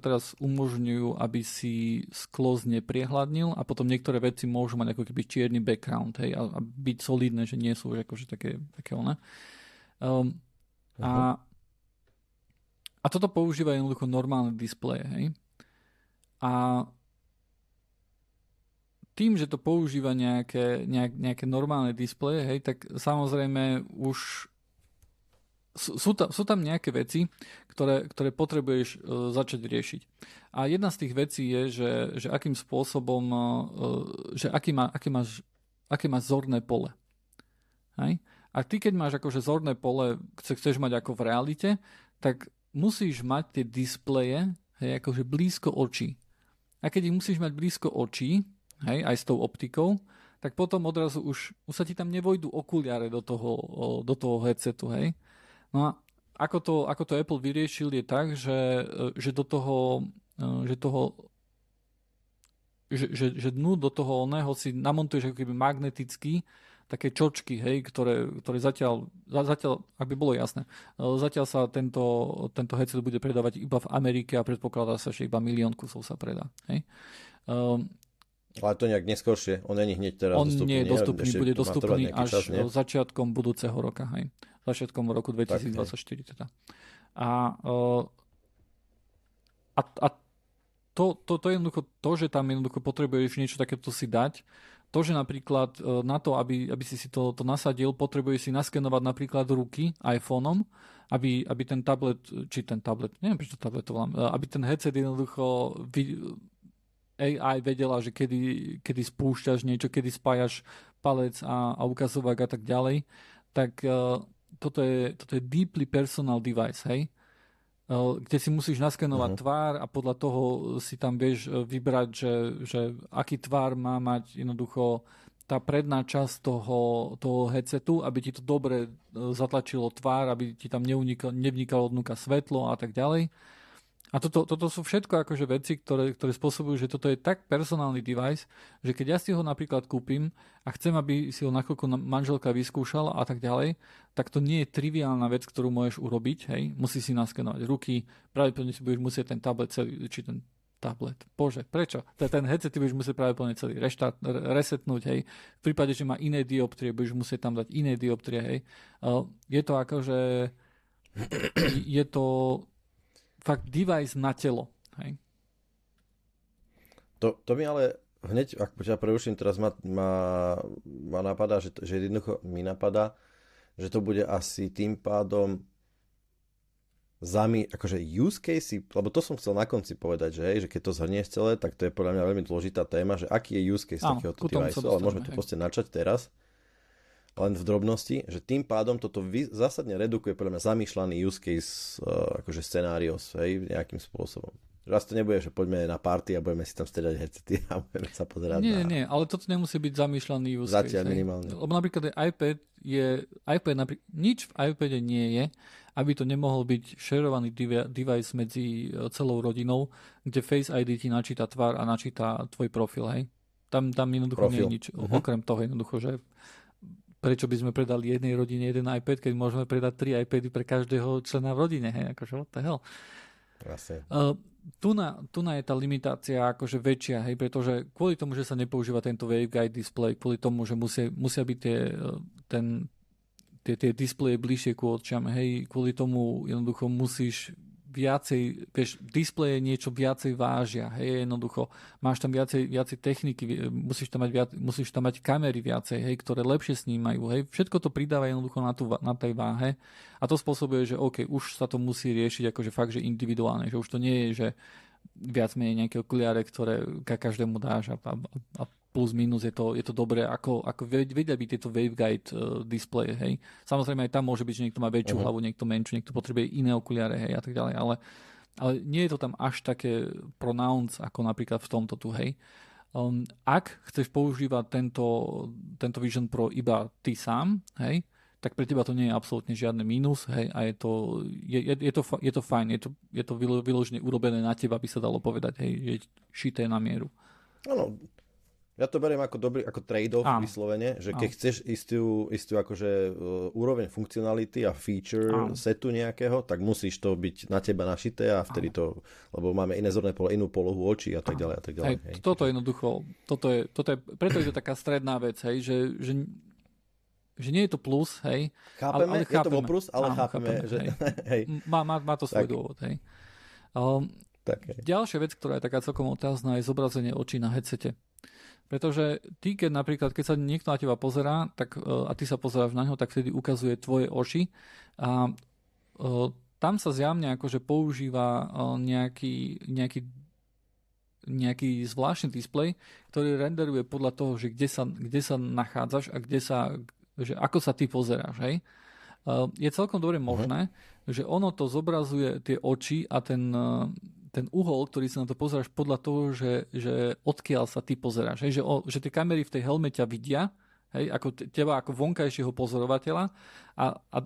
teraz umožňujú, aby si sklo nepriehľadnil a potom niektoré veci môžu mať ako keby čierny background hej, a, a byť solidné, že nie sú akože také, také one. Um, a, a toto používa jednoducho normálne displeje. Hej. A tým, že to používa nejaké, nejak, nejaké normálne displeje, hej, tak samozrejme už sú, tam, sú tam nejaké veci, ktoré, ktoré potrebuješ uh, začať riešiť. A jedna z tých vecí je, že, že akým spôsobom, uh, že aký, má, aký, máš, aké máš zorné pole. Hej? A ty, keď máš akože zorné pole, chceš mať ako v realite, tak musíš mať tie displeje hej, akože blízko očí. A keď ich musíš mať blízko očí, hej, aj s tou optikou, tak potom odrazu už, už sa ti tam nevojdu okuliare do toho, do toho headsetu, hej. No a ako to, ako to Apple vyriešil je tak, že, že do toho, že toho že, že, že dnu do toho oného si namontuješ ako keby magneticky také čočky, hej, ktoré, ktoré zatiaľ, zatiaľ, ak by bolo jasné, zatiaľ sa tento, tento headset bude predávať iba v Amerike a predpokladá sa, že iba milión kusov sa predá. Hej. Um, ale to nejak neskôršie, on není hneď teraz on dostupný. On nie je dostupný, nie? bude dostupný až čas, začiatkom budúceho roka. Hej začiatkom roku 2024 teda. A, a, a to, to, to je jednoducho to, že tam jednoducho potrebuješ niečo takéto si dať, to, že napríklad e, na to, aby, aby si si to, to nasadil, potrebuješ si naskenovať napríklad ruky iPhoneom, aby, aby ten tablet, či ten tablet, neviem prečo tablet to volám, e, aby ten headset jednoducho AI vedela, že kedy, kedy spúšťaš niečo, kedy spájaš palec a, a ukazovák a tak ďalej, tak uh, toto je, toto je deeply personal device, hej? kde si musíš naskenovať uh-huh. tvár a podľa toho si tam vieš e, vybrať, že, že aký tvár má mať jednoducho tá predná časť toho, toho headsetu, aby ti to dobre e, zatlačilo tvár, aby ti tam nevnikalo odnúka svetlo a tak ďalej. A toto, toto sú všetko akože veci, ktoré, ktoré spôsobujú, že toto je tak personálny device, že keď ja si ho napríklad kúpim a chcem, aby si ho nakoľko manželka vyskúšala a tak ďalej, tak to nie je triviálna vec, ktorú môžeš urobiť. Hej? Musí si naskenovať ruky, pravdepodobne si budeš musieť ten tablet celý, či ten tablet. Bože, prečo? Ten headset ty budeš musieť pravdepodobne celý reštart, resetnúť, hej. V prípade, že má iné dioptrie, budeš musieť tam dať iné dioptrie, hej. Je to akože (clears throat) je to fakt device na telo. Hej. To, to mi ale hneď, ak ťa preuším, teraz ma, ma, ma napadá, že, že jednoducho mi napadá, že to bude asi tým pádom zami, akože use case, lebo to som chcel na konci povedať, že, hej, že keď to zhrnieš celé, tak to je podľa mňa veľmi dôležitá téma, že aký je use case Áno, device, ale môžeme to proste načať teraz len v drobnosti, že tým pádom toto vy, zásadne redukuje podľa mňa zamýšľaný use case uh, akože scenários, hej, nejakým spôsobom. Raz to nebude, že poďme na party a budeme si tam stredať headsety a budeme sa pozerať Nie, na... nie, ale toto nemusí byť zamýšľaný use case. Zatiaľ minimálne. Lebo napríklad iPad je, iPad napríklad, nič v iPade nie je, aby to nemohol byť šerovaný device medzi e, celou rodinou, kde Face ID ti načíta tvár a načíta tvoj profil, hej. Tam, tam jednoducho profil. nie je nič, uh-huh. okrem toho jednoducho, že prečo by sme predali jednej rodine jeden iPad, keď môžeme predať tri iPady pre každého člena v rodine, hej, akože what the hell. Uh, tu, na, tu na je tá limitácia akože väčšia, hej, pretože kvôli tomu, že sa nepoužíva tento waveguide display, kvôli tomu, že musia, musia byť tie, ten, tie, tie displeje bližšie ku očiam, hej, kvôli tomu jednoducho musíš viacej, vieš, displeje niečo viacej vážia, hej, jednoducho, máš tam viacej, viacej techniky, musíš tam, mať viac, musíš tam mať kamery viacej, hej, ktoré lepšie snímajú, hej, všetko to pridáva jednoducho na, tú, na tej váhe a to spôsobuje, že OK, už sa to musí riešiť akože fakt, že individuálne, že už to nie je, že viac menej nejaké okuliare, ktoré ka každému dáš a, a, a plus minus je to, je to dobré, ako, ako vedia byť tieto waveguide uh, displeje, hej. Samozrejme aj tam môže byť, že niekto má väčšiu uh-huh. hlavu, niekto menšiu, niekto potrebuje iné okuliare, hej, a tak ďalej, ale, ale nie je to tam až také pronounce, ako napríklad v tomto tu, hej. Um, ak chceš používať tento, tento Vision Pro iba ty sám, hej, tak pre teba to nie je absolútne žiadny mínus, hej, a je to, je, je, je to, je to fajn, je to, je to vyložene urobené na teba, by sa dalo povedať, hej, je šité na mieru. Áno, ja to beriem ako, dobrý, ako trade-off Áno. vyslovene, že keď Áno. chceš istú, istú akože uh, úroveň funkcionality a feature Áno. setu nejakého, tak musíš to byť na teba našité a vtedy Áno. to, lebo máme iné zorné pole, inú polohu očí a tak ďalej a tak ďalej. Hej, hej. Toto jednoducho, toto je, toto je, preto je to taká stredná vec, hej, že, že že nie je to plus, hej. Chápeme, ale, ale chápeme. je to bol plus, ale Áno, chápeme, chápeme, že... Hej. (laughs) hej. Má, má, má to svoj tak. dôvod, hej. Um, tak, hej. Ďalšia vec, ktorá je taká celkom otázna, je zobrazenie očí na headsete. Pretože ty, keď napríklad, keď sa niekto na teba pozerá tak, e, a ty sa pozeráš na ňo, tak vtedy ukazuje tvoje oči a uh, tam sa zjavne akože používa uh, nejaký, nejaký nejaký zvláštny displej, ktorý renderuje podľa toho, že kde sa, kde sa nachádzaš a kde sa, že ako sa ty pozeráš. Hej? Je celkom dobre možné, uh-huh. že ono to zobrazuje tie oči a ten, ten uhol, ktorý sa na to pozeráš podľa toho, že, že odkiaľ sa ty pozeráš. Hej, že, o, že tie kamery v tej helme ťa vidia, hej, ako teba ako vonkajšieho pozorovateľa a, a,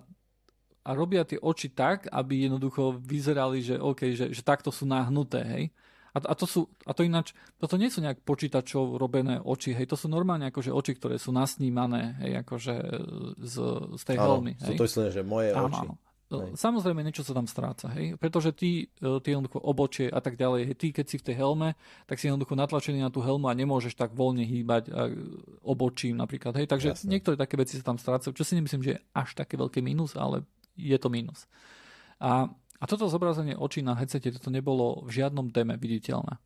a robia tie oči tak, aby jednoducho vyzerali, že OK, že, že takto sú nahnuté, hej. A, a, to sú, a to ináč, toto nie sú nejak počítačov robené oči, hej, to sú normálne akože oči, ktoré sú nasnímané, hej, akože z, z tej áno, helmy. Hej. to je že moje áno, oči. Áno. Hej. Samozrejme, niečo sa tam stráca, hej? pretože ty, e, ty jednoducho obočie a tak ďalej, hej, ty keď si v tej helme, tak si jednoducho natlačený na tú helmu a nemôžeš tak voľne hýbať obočím napríklad, hej, takže Jasne. niektoré také veci sa tam strácajú, čo si nemyslím, že je až také veľké mínus, ale je to mínus. A, a toto zobrazenie očí na headsete, toto nebolo v žiadnom deme viditeľné.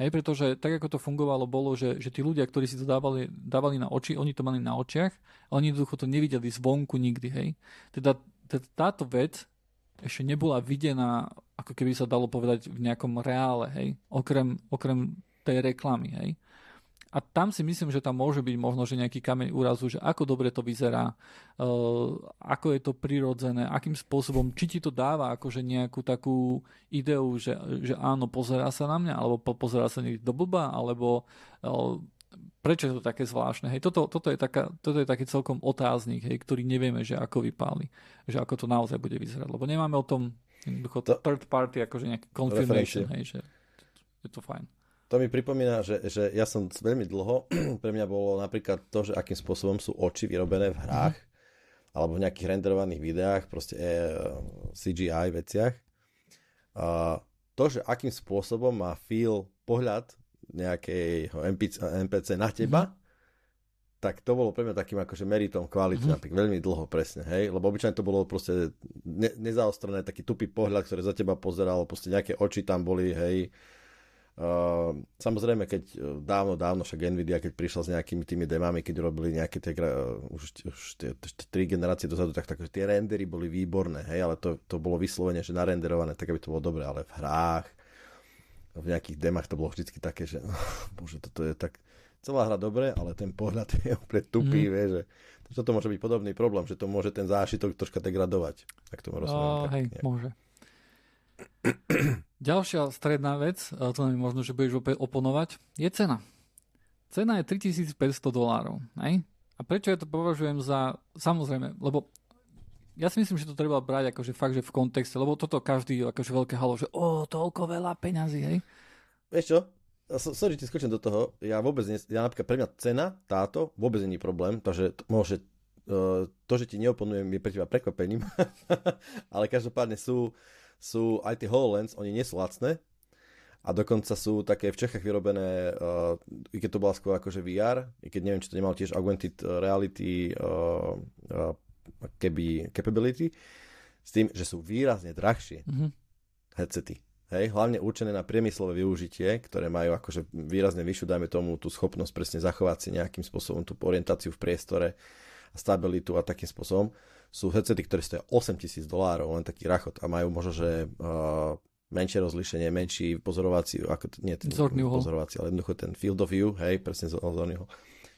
Hej, pretože tak, ako to fungovalo, bolo, že, že tí ľudia, ktorí si to dávali, dávali na oči, oni to mali na očiach, ale oni jednoducho to nevideli zvonku nikdy. Hej. Teda táto vec ešte nebola videná, ako keby sa dalo povedať, v nejakom reále, hej, okrem, okrem tej reklamy, hej. A tam si myslím, že tam môže byť možno, že nejaký kameň úrazu, že ako dobre to vyzerá, uh, ako je to prirodzené, akým spôsobom, či ti to dáva akože nejakú takú ideu, že, že áno, pozerá sa na mňa, alebo pozerá sa niekde do blba, alebo uh, prečo je to také zvláštne. Hej, toto, toto, je taká, toto je taký celkom otáznik, hej, ktorý nevieme, že ako vypáli, že ako to naozaj bude vyzerať, lebo nemáme o tom to, third party, akože nejaký confirmation, hej, že je to fajn. To mi pripomína, že, že ja som veľmi dlho, (clears throat) pre mňa bolo napríklad to, že akým spôsobom sú oči vyrobené v hrách, mm. alebo v nejakých renderovaných videách, proste e, CGI veciach. A to, že akým spôsobom má feel pohľad nejakého NPC na teba, mm-hmm. tak to bolo pre mňa takým akože meritom kvality mm-hmm. napríklad veľmi dlho presne, hej, lebo obyčajne to bolo proste ne, nezaostrené, taký tupý pohľad, ktorý za teba pozeral, proste nejaké oči tam boli, hej, Uh, samozrejme, keď e, dávno, dávno, však Nvidia, keď prišla s nejakými tými demami, keď robili nejaké tie, uh, už, už tie, tri generácie dozadu, tak, tak tie rendery boli výborné, hej, ale to, to bolo vyslovene, že narenderované, tak aby to bolo dobré, ale v hrách, v nejakých demách to bolo vždycky také, že bože, toto je tak celá hra dobre, ale ten pohľad je úplne tupý, mm. vie, že toto môže byť podobný problém, že to môže ten zášitok troška degradovať. Tak tomu rozumiem. Uh, hej, nie. môže. (clears throat) Ďalšia stredná vec, to nám možno, že budeš opäť oponovať, je cena. Cena je 3500 dolárov. A prečo ja to považujem za, samozrejme, lebo ja si myslím, že to treba brať akože fakt, že v kontexte, lebo toto každý akože veľké halo, že o, toľko veľa peňazí, hej. Vieš čo? Sorry, ti skočím do toho. Ja vôbec, nie, ja napríklad pre mňa cena táto vôbec je problém, takže môže e, to, že ti neoponujem, je pre teba prekvapením, (laughs) ale každopádne sú, sú aj tie HoloLens, oni nie sú lacné a dokonca sú také v Čechách vyrobené, uh, i keď to bola skôr akože VR, i keď neviem, či to nemal tiež augmented reality uh, uh, keby capability, s tým, že sú výrazne drahšie mm-hmm. headsety. Hej, hlavne určené na priemyslové využitie, ktoré majú akože výrazne vyššiu, dajme tomu, tú schopnosť presne zachovať si nejakým spôsobom tú orientáciu v priestore a stabilitu a takým spôsobom. Sú headsety, ktoré stojí 8000 dolárov, len taký rachot a majú možno, že uh, menšie rozlišenie, menší pozorovací, ako, nie ten zorný pozorovací, ale jednoducho ten field of view, hej, presne zorný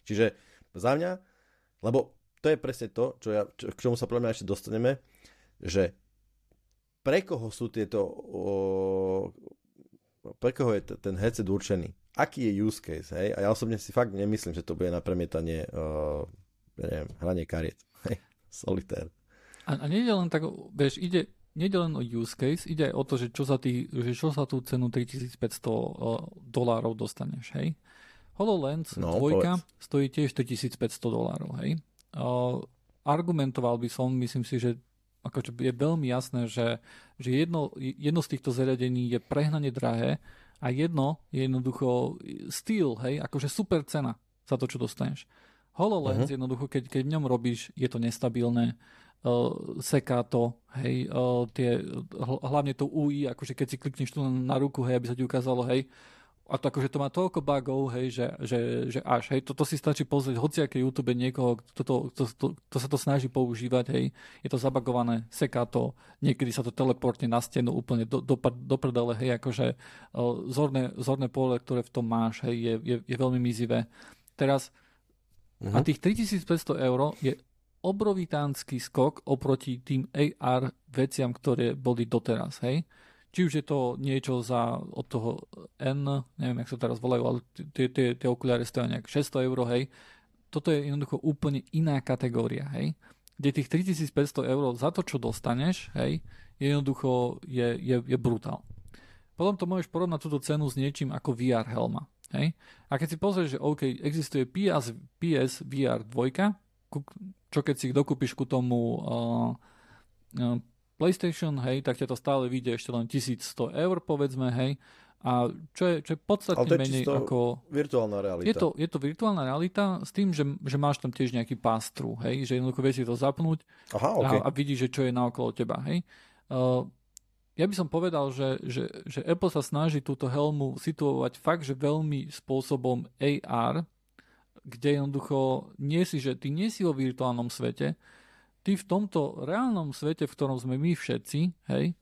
Čiže za mňa, lebo to je presne to, čo ja, čo, k čomu sa podľa mňa ešte dostaneme, že pre koho sú tieto, o, pre koho je t- ten headset určený? Aký je use case, hej? A ja osobne si fakt nemyslím, že to bude na premietanie, uh, neviem, hranie kariet, (laughs) solitér. A, a nie je len tak, vieš, ide, Nede len o use case, ide aj o to, že čo za, tý, že čo za tú cenu 3500 uh, dolárov dostaneš, hej. HoloLens no, 2 povedz. stojí tiež 3500 dolárov, hej. Argumentoval by som, myslím si, že akože je veľmi jasné, že, že jedno, jedno z týchto zariadení je prehnane drahé a jedno je jednoducho styl, hej, akože super cena za to, čo dostaneš. HoloLens uh-huh. jednoducho, keď, keď v ňom robíš, je to nestabilné, uh, seká to, hej, uh, tie, hlavne to UI, akože keď si klikneš tu na ruku, hej, aby sa ti ukázalo, hej, a to akože to má toľko bugov, hej, že, že, že až, hej, toto si stačí pozrieť hociaké YouTube niekoho, kto to, to, to, to, sa to snaží používať, hej, je to zabagované, seká to, niekedy sa to teleportne na stenu úplne do, do, do prdele, hej, akože uh, zorné, zorné pole, ktoré v tom máš, hej, je, je, je veľmi mizivé. Teraz, uh-huh. a mhm. tých 3500 eur je obrovitánsky skok oproti tým AR veciam, ktoré boli doteraz, hej. Či už je to niečo za od toho N, neviem, jak sa teraz volajú, ale tie, tie, tie okuliare stojí nejak 600 eur, hej. Toto je jednoducho úplne iná kategória, hej. Kde tých 3500 eur za to, čo dostaneš, hej, jednoducho je, je, je brutál. Potom to môžeš porovnať túto cenu s niečím ako VR helma. Hej? A keď si pozrieš, že OK, existuje PS, PS VR 2, čo keď si dokúpiš ku tomu uh, PlayStation, hej, tak ťa to stále vyjde ešte len 1100 eur, povedzme, hej. A čo je, čo je podstatne Ale to je menej ako... virtuálna realita. Je to, je to virtuálna realita s tým, že, že máš tam tiež nejaký pástru, hej, že jednoducho vieš si to zapnúť Aha, okay. a, a vidíš, že čo je naokolo teba, hej. Uh, ja by som povedal, že, že, že Apple sa snaží túto helmu situovať fakt, že veľmi spôsobom AR, kde jednoducho nie si, že ty nie si vo virtuálnom svete, ty v tomto reálnom svete, v ktorom sme my všetci, hej,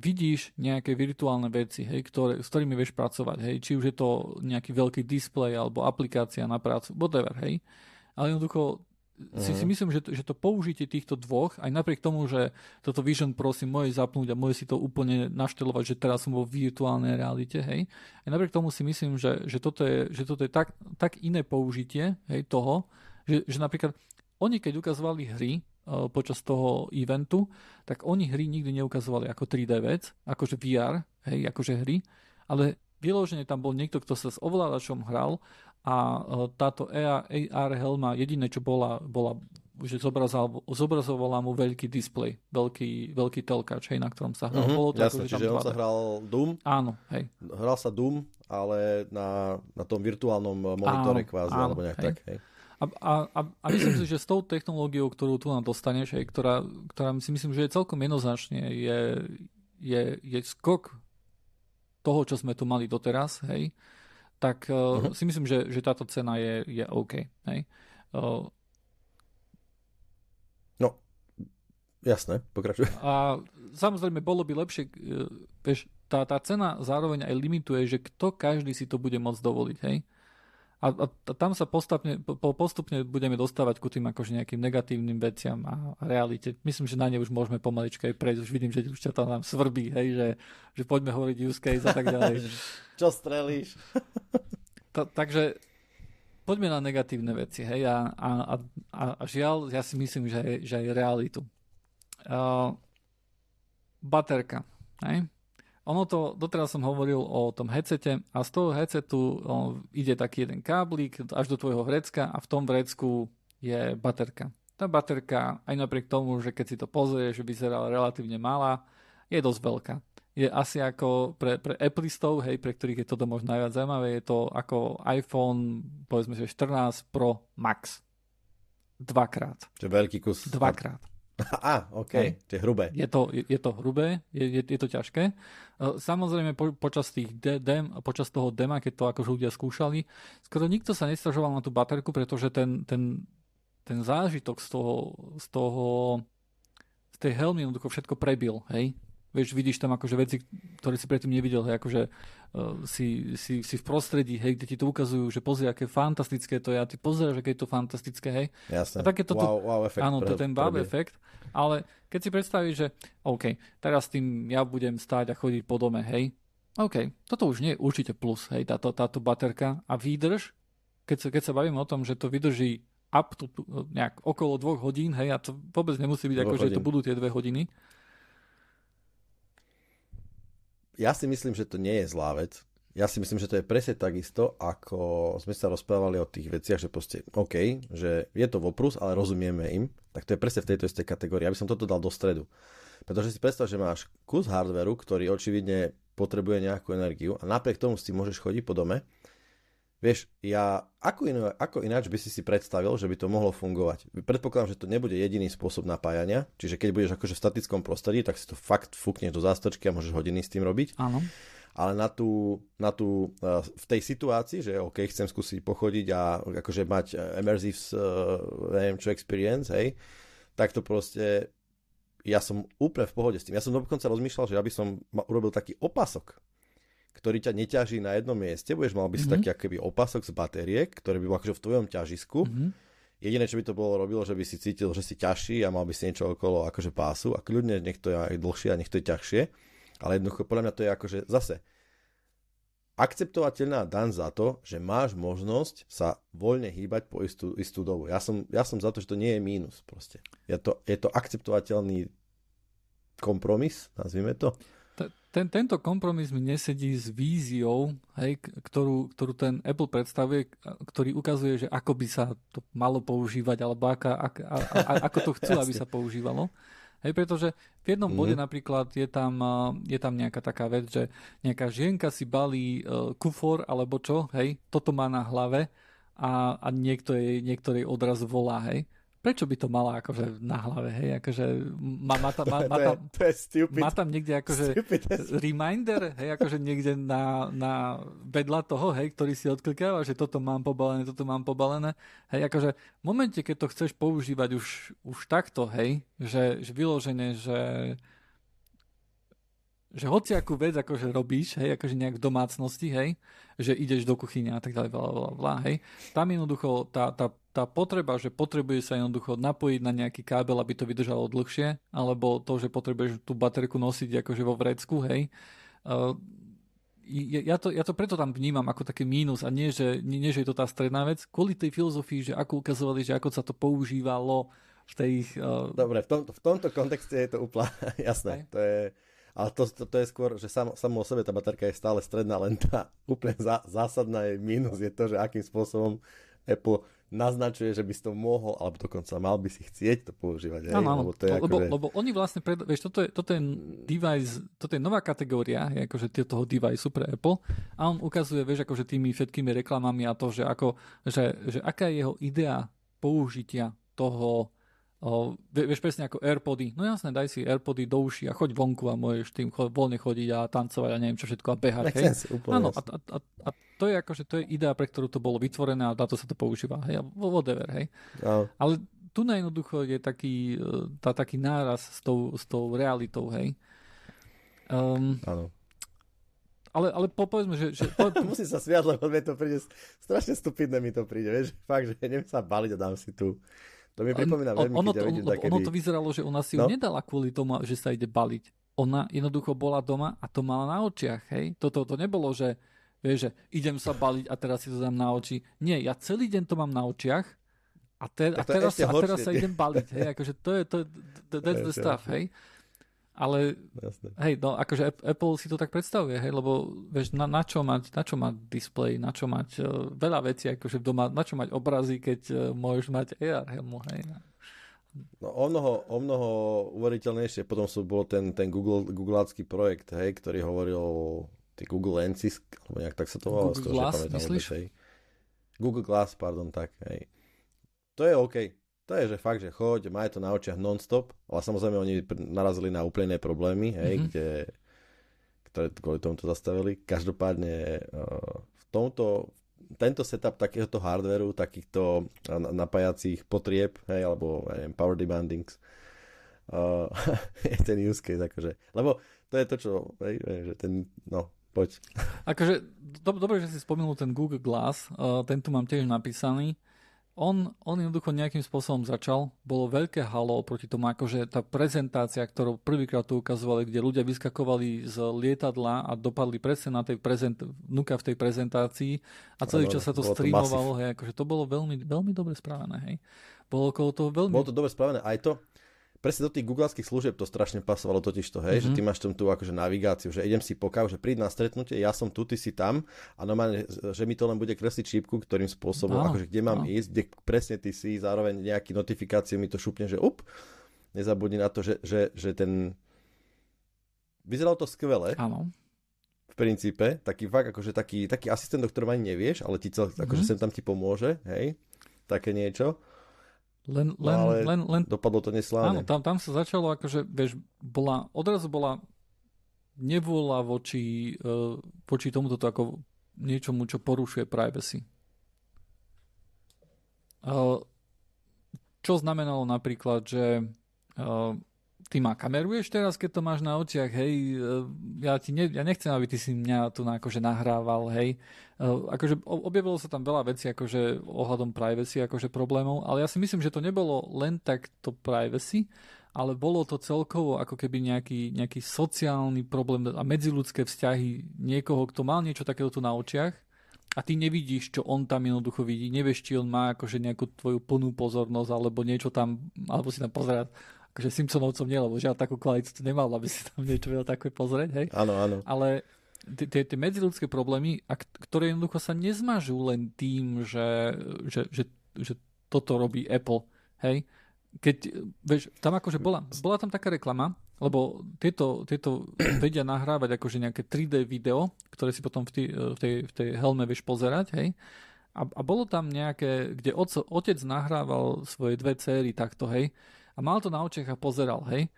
vidíš nejaké virtuálne veci, hej, ktoré, s ktorými vieš pracovať, hej, či už je to nejaký veľký displej alebo aplikácia na prácu, whatever, hej. Ale jednoducho uh-huh. si, si mhm. myslím, že to, že to použitie týchto dvoch, aj napriek tomu, že toto Vision Pro si môže zapnúť a môže si to úplne naštelovať, že teraz som vo virtuálnej realite, hej. Aj napriek tomu si myslím, že, že toto je, že toto je tak, tak iné použitie, hej, toho, že, že napríklad oni keď ukazovali hry počas toho eventu, tak oni hry nikdy neukazovali ako 3D vec, akože VR, hej, akože hry, ale vyložene tam bol niekto, kto sa s ovládačom hral a uh, táto AR, AR helma jediné, čo bola, bola že zobrazovala mu veľký displej, veľký, veľký telkač, hej, na ktorom sa hral. Mm-hmm, Bolo to jasne, ako, čiže on sa hral Doom? Áno, hej. Hral sa Doom, ale na, na tom virtuálnom monitore áno, kvázi, áno, alebo nejak hej. tak, hej. A, a, a, a myslím si, že s tou technológiou, ktorú tu nám dostaneš, hej, ktorá, ktorá si myslím, že je celkom jednoznačne, je, je, je skok toho, čo sme tu mali doteraz, hej, tak uh-huh. si myslím, že, že táto cena je, je OK. Hej. Uh, no, jasné, pokračuj. A samozrejme, bolo by lepšie, uh, vieš, tá, tá cena zároveň aj limituje, že kto každý si to bude môcť dovoliť, hej. A, a tam sa postupne, po, postupne budeme dostávať ku tým akože nejakým negatívnym veciam a, realite. Myslím, že na ne už môžeme pomaličke aj prejsť. Už vidím, že už ťa to nám svrbí, hej, že, že poďme hovoriť use case a tak ďalej. (laughs) Čo strelíš? (laughs) Ta, takže poďme na negatívne veci, hej, a, a, a, a žiaľ, ja si myslím, že, že aj realitu. Uh, baterka, hej. Ono to, doteraz som hovoril o tom headsete a z toho headsetu o, ide taký jeden káblik až do tvojho vrecka a v tom vrecku je baterka. Tá baterka, aj napriek tomu, že keď si to pozrieš, vyzerá relatívne malá, je dosť veľká. Je asi ako pre, pre Appleistov, hej, pre ktorých je toto možno najviac zaujímavé, je to ako iPhone, povedzme, že 14 Pro Max. Dvakrát. Čo veľký kus. Dvakrát. (laughs) Á, OK, Hej. to je hrubé. Je to, je, je to hrubé, je, je, je to ťažké. E, samozrejme po, počas, tých de, dem, počas toho dema, keď to akože ľudia skúšali, skoro nikto sa nestražoval na tú baterku, pretože ten, ten, ten zážitok z toho, z toho z tej helmy jednoducho všetko prebil, hej? Vieš, vidíš tam akože veci, ktoré si predtým nevidel, hej, akože uh, si, si, si v prostredí, hej, kde ti to ukazujú, že pozri, aké fantastické to je a ty pozeráš, aké je to fantastické, hej. Jasne. A také toto, wow, wow efekt. Áno, to je ten wow efekt, ale keď si predstavíš, že OK, teraz tým ja budem stáť a chodiť po dome, hej, OK, toto už nie je určite plus, hej, táto, táto baterka. A výdrž, keď sa, keď sa bavíme o tom, že to vydrží up to, nejak okolo dvoch hodín, hej, a to vôbec nemusí byť ako, že to budú tie dve hodiny, ja si myslím, že to nie je zlá vec. Ja si myslím, že to je presne takisto, ako sme sa rozprávali o tých veciach, že proste OK, že je to voprus, ale rozumieme im, tak to je presne v tejto istej kategórii. Ja by som toto dal do stredu. Pretože si predstav, že máš kus hardveru, ktorý očividne potrebuje nejakú energiu a napriek tomu si môžeš chodiť po dome Vieš, ja, ako, iné, ako ináč by si si predstavil, že by to mohlo fungovať? Predpokladám, že to nebude jediný spôsob napájania, čiže keď budeš akože v statickom prostredí, tak si to fakt fúkneš do zástočky a môžeš hodiny s tým robiť. Áno. Ale na tú, na tú, eh, v tej situácii, že OK, chcem skúsiť pochodiť a akože mať eh, immersive, uh, neviem čo, experience, hej, tak to proste, ja som úplne v pohode s tým. Ja som dokonca rozmýšľal, že ja by som urobil taký opasok ktorý ťa neťaží na jednom mieste, budeš mal by si mm-hmm. taký akoby opasok z batériek, ktorý by bol akože v tvojom ťažisku. Mm-hmm. Jediné, čo by to bolo robilo, že by si cítil, že si ťažší a mal by si niečo okolo akože pásu a kľudne nech to je aj dlhšie a nech to je ťažšie. Ale jednoducho, podľa mňa to je akože zase akceptovateľná dan za to, že máš možnosť sa voľne hýbať po istú, istú dobu. Ja som, ja som za to, že to nie je mínus proste. Je to, je to akceptovateľný kompromis, nazvime to ten, tento kompromis mi nesedí s víziou, hej, ktorú, ktorú ten Apple predstavuje, ktorý ukazuje, že ako by sa to malo používať, alebo aká, ak, a, a, ako to chcú, (laughs) aby sa používalo. Hej, pretože v jednom bode mm. napríklad je tam, je tam nejaká taká vec, že nejaká žienka si balí uh, kufor alebo čo, hej, toto má na hlave a, a niekto, jej, niekto jej odraz volá, hej prečo by to mala akože na hlave, hej, akože má, má, tam, má, má, tam, to je stupid. má tam niekde akože reminder, hej, akože niekde na, na vedľa toho, hej, ktorý si odklikáva, že toto mám pobalené, toto mám pobalené, hej, akože v momente, keď to chceš používať už, už takto, hej, že, že vyložené, že že hociakú vec akože robíš, hej, akože nejak v domácnosti, hej, že ideš do kuchyne a tak ďalej, bla, bla, bla, hej, tam jednoducho tá, tá, tá potreba, že potrebuje sa jednoducho napojiť na nejaký kábel, aby to vydržalo dlhšie, alebo to, že potrebuješ tú baterku nosiť akože vo vrecku, hej, uh, ja to, ja to preto tam vnímam ako také mínus a nie že, nie, nie, že je to tá stredná vec, kvôli tej filozofii, že ako ukazovali, že ako sa to používalo v tej... Uh... Dobre, v tomto, v tomto kontexte je to úplne (laughs) jasné. Hej. To je, ale to, to, to je skôr, že sam, samo o sebe tá baterka je stále stredná, len tá úplne zá, zásadná je mínus je to, že akým spôsobom Apple naznačuje, že by si to mohol, alebo dokonca mal by si chcieť to používať. Áno, áno. Lebo, to je lebo, akože... lebo oni vlastne, pred, vieš, toto je, toto je device, toto je nová kategória, je akože toho device pre Apple a on ukazuje, vieš, akože tými všetkými reklamami a to, že, ako, že, že aká je jeho idea použitia toho O, vieš presne ako Airpody. No jasné, daj si Airpody do uši a choď vonku a môžeš tým cho- voľne chodiť a tancovať a neviem čo všetko a behať. Hej? Sense, úplne Áno, a, a, a, a, to je akože, to je idea, pre ktorú to bolo vytvorené a na to sa to používa. Hej? Whatever, hej. No. Ale tu na jednoducho je taký, e, tá, taký náraz s tou, s tou realitou, hej. Um, Áno. Ale, ale po, povedzme, že... že po... (laughs) Musím sa sviať, lebo mi to príde, strašne stupidné mi to príde, vieš, (laughs) fakt, že neviem sa baliť a dám si tu to mi pripomína veľmi, ono, to, vidím ono to vyzeralo, že ona si no? ju nedala kvôli tomu, že sa ide baliť. Ona jednoducho bola doma a to mala na očiach, hej. Toto to nebolo, že, vieš, že idem sa baliť a teraz si to dám na oči. Nie, ja celý deň to mám na očiach a, te, a, teraz, a teraz sa idem baliť, hej. Akože to je, to, to, that's the stuff, hej. Ale Jasne. hej, no akože Apple si to tak predstavuje, hej, lebo vieš, na, na, čo mať, na čo mať display, na čo mať uh, veľa vecí akože doma, na čo mať obrazy, keď uh, môžeš mať AR helmu, hej. No o mnoho, o mnoho uveriteľnejšie potom sú, bol ten, ten Google, Googleácky projekt, hej, ktorý hovoril tej Google Lenses, alebo nejak tak sa to volalo. Google Glass, myslíš? Hej. Google Glass, pardon, tak, hej. To je OK. To je, že fakt, že choď, maj to na očiach non-stop, ale samozrejme oni narazili na úplne problémy, hej, mm-hmm. kde, ktoré kvôli tomu to zastavili. Každopádne uh, v tomto, tento setup takéhoto hardveru, takýchto napájacích potrieb, hej, alebo ja neviem, power demandings, uh, (laughs) je ten use case, akože. Lebo to je to, čo, hej, že ten, no, poď. Akože, do, dobre, že si spomenul ten Google Glass, uh, ten tu mám tiež napísaný on, on jednoducho nejakým spôsobom začal, bolo veľké halo proti tomu, akože tá prezentácia, ktorú prvýkrát tu ukazovali, kde ľudia vyskakovali z lietadla a dopadli presne na tej prezent, vnúka v tej prezentácii a celý čas sa to streamovalo, hej, akože to bolo veľmi, veľmi dobre správené, hej. Bolo okolo toho veľmi... Bolo to dobre správené, aj to, presne do tých googleských služieb to strašne pasovalo totiž to, hej, mm-hmm. že ty mhm. máš tam tú akože navigáciu, že idem si pokav, že príď na stretnutie, ja som tu, ty si tam a normálne, že mi to len bude kresliť šípku, ktorým spôsobom, no, akože kde mám no. ísť, kde presne ty si, zároveň nejaký notifikáciu mi to šupne, že up, nezabudni na to, že, že, že ten... Vyzeralo to skvele. Áno. V princípe, taký fakt, akože taký, taký asistent, o ktorom ani nevieš, ale ti cel, mm-hmm. akože sem tam ti pomôže, hej, také niečo. Len, len, no, len, len, dopadlo to neslávne. Áno, tam, tam sa začalo, akože, vieš, bola, odrazu bola nevôľa voči, uh, voči tomuto ako niečomu, čo porušuje privacy. Uh, čo znamenalo napríklad, že uh, ty ma kameruješ teraz, keď to máš na očiach, hej, e, ja, ti ne, ja nechcem, aby ty si mňa tu na, akože nahrával, hej. E, akože objavilo sa tam veľa vecí, akože ohľadom privacy, akože problémov, ale ja si myslím, že to nebolo len takto privacy, ale bolo to celkovo ako keby nejaký, nejaký sociálny problém a medziludské vzťahy niekoho, kto mal niečo takéto tu na očiach a ty nevidíš, čo on tam jednoducho vidí, nevieš, či on má akože nejakú tvoju plnú pozornosť alebo niečo tam, alebo si tam pozerať akože Simpsonovcom nie, lebo žiaľ takú kvalitu to nemal, aby si tam niečo vedel také pozrieť, hej? Áno, áno. Ale tie medziludské problémy, a ktoré jednoducho sa nezmažú len tým, že, že, že, že toto robí Apple, hej? Keď, vieš, tam akože bola, bola tam taká reklama, lebo tieto, tieto (clears throat) vedia nahrávať akože nejaké 3D video, ktoré si potom v, tý, v, tej, v tej helme vieš pozerať, hej? A, a bolo tam nejaké, kde oco, otec nahrával svoje dve céry takto, hej? A mal to na očiach a pozeral, hej,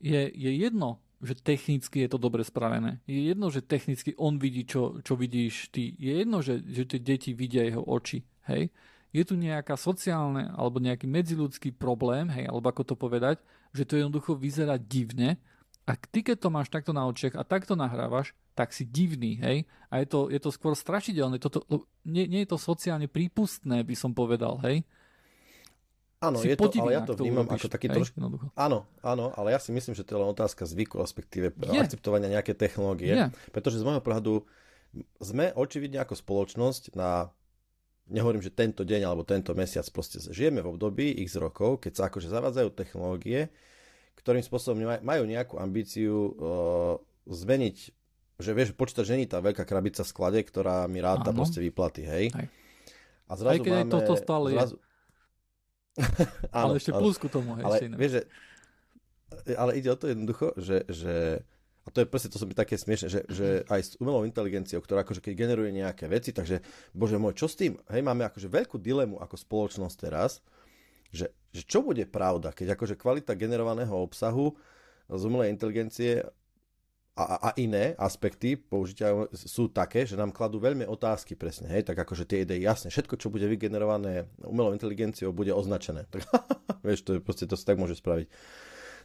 je, je jedno, že technicky je to dobre spravené. Je jedno, že technicky on vidí, čo, čo vidíš ty. Je jedno, že, že tie deti vidia jeho oči. Hej? Je tu nejaká sociálne alebo nejaký medziludský problém, hej, alebo ako to povedať, že to jednoducho vyzerá divne a ty, keď to máš takto na očiach a takto nahrávaš, tak si divný, hej? A je to, je to skôr strašidelné. Toto, nie, nie je to sociálne prípustné, by som povedal, hej? Áno, je to, ale ja to vnímam ako taký trošku... Áno, áno, ale ja si myslím, že to je len otázka zvyku, respektíve je. akceptovania nejaké technológie. Je. Pretože z môjho pohľadu sme očividne ako spoločnosť na nehovorím, že tento deň alebo tento mesiac, proste žijeme v období x rokov, keď sa akože zavádzajú technológie, ktorým spôsobom majú nejakú ambíciu uh, zmeniť, že vieš, počítač není tá veľká krabica v sklade, ktorá mi ráta proste výplaty, hej. Hej. A zrazu Aj keď máme, toto stále zrazu, je (laughs) áno, ale ešte plus ku tomu. Hej, ale, vieš, že, ale ide o to jednoducho, že, že a to je presne, to som by také smiešne, že, že aj s umelou inteligenciou, ktorá akože keď generuje nejaké veci, takže bože môj, čo s tým? Hej, máme akože veľkú dilemu ako spoločnosť teraz, že, že čo bude pravda, keď akože kvalita generovaného obsahu z umelej inteligencie a, a iné aspekty použitia sú také, že nám kladú veľmi otázky presne, hej, tak akože tie idei, jasne, všetko, čo bude vygenerované umelou inteligenciou, bude označené. Tak, (laughs) vieš, to, je, proste, to sa tak môže spraviť.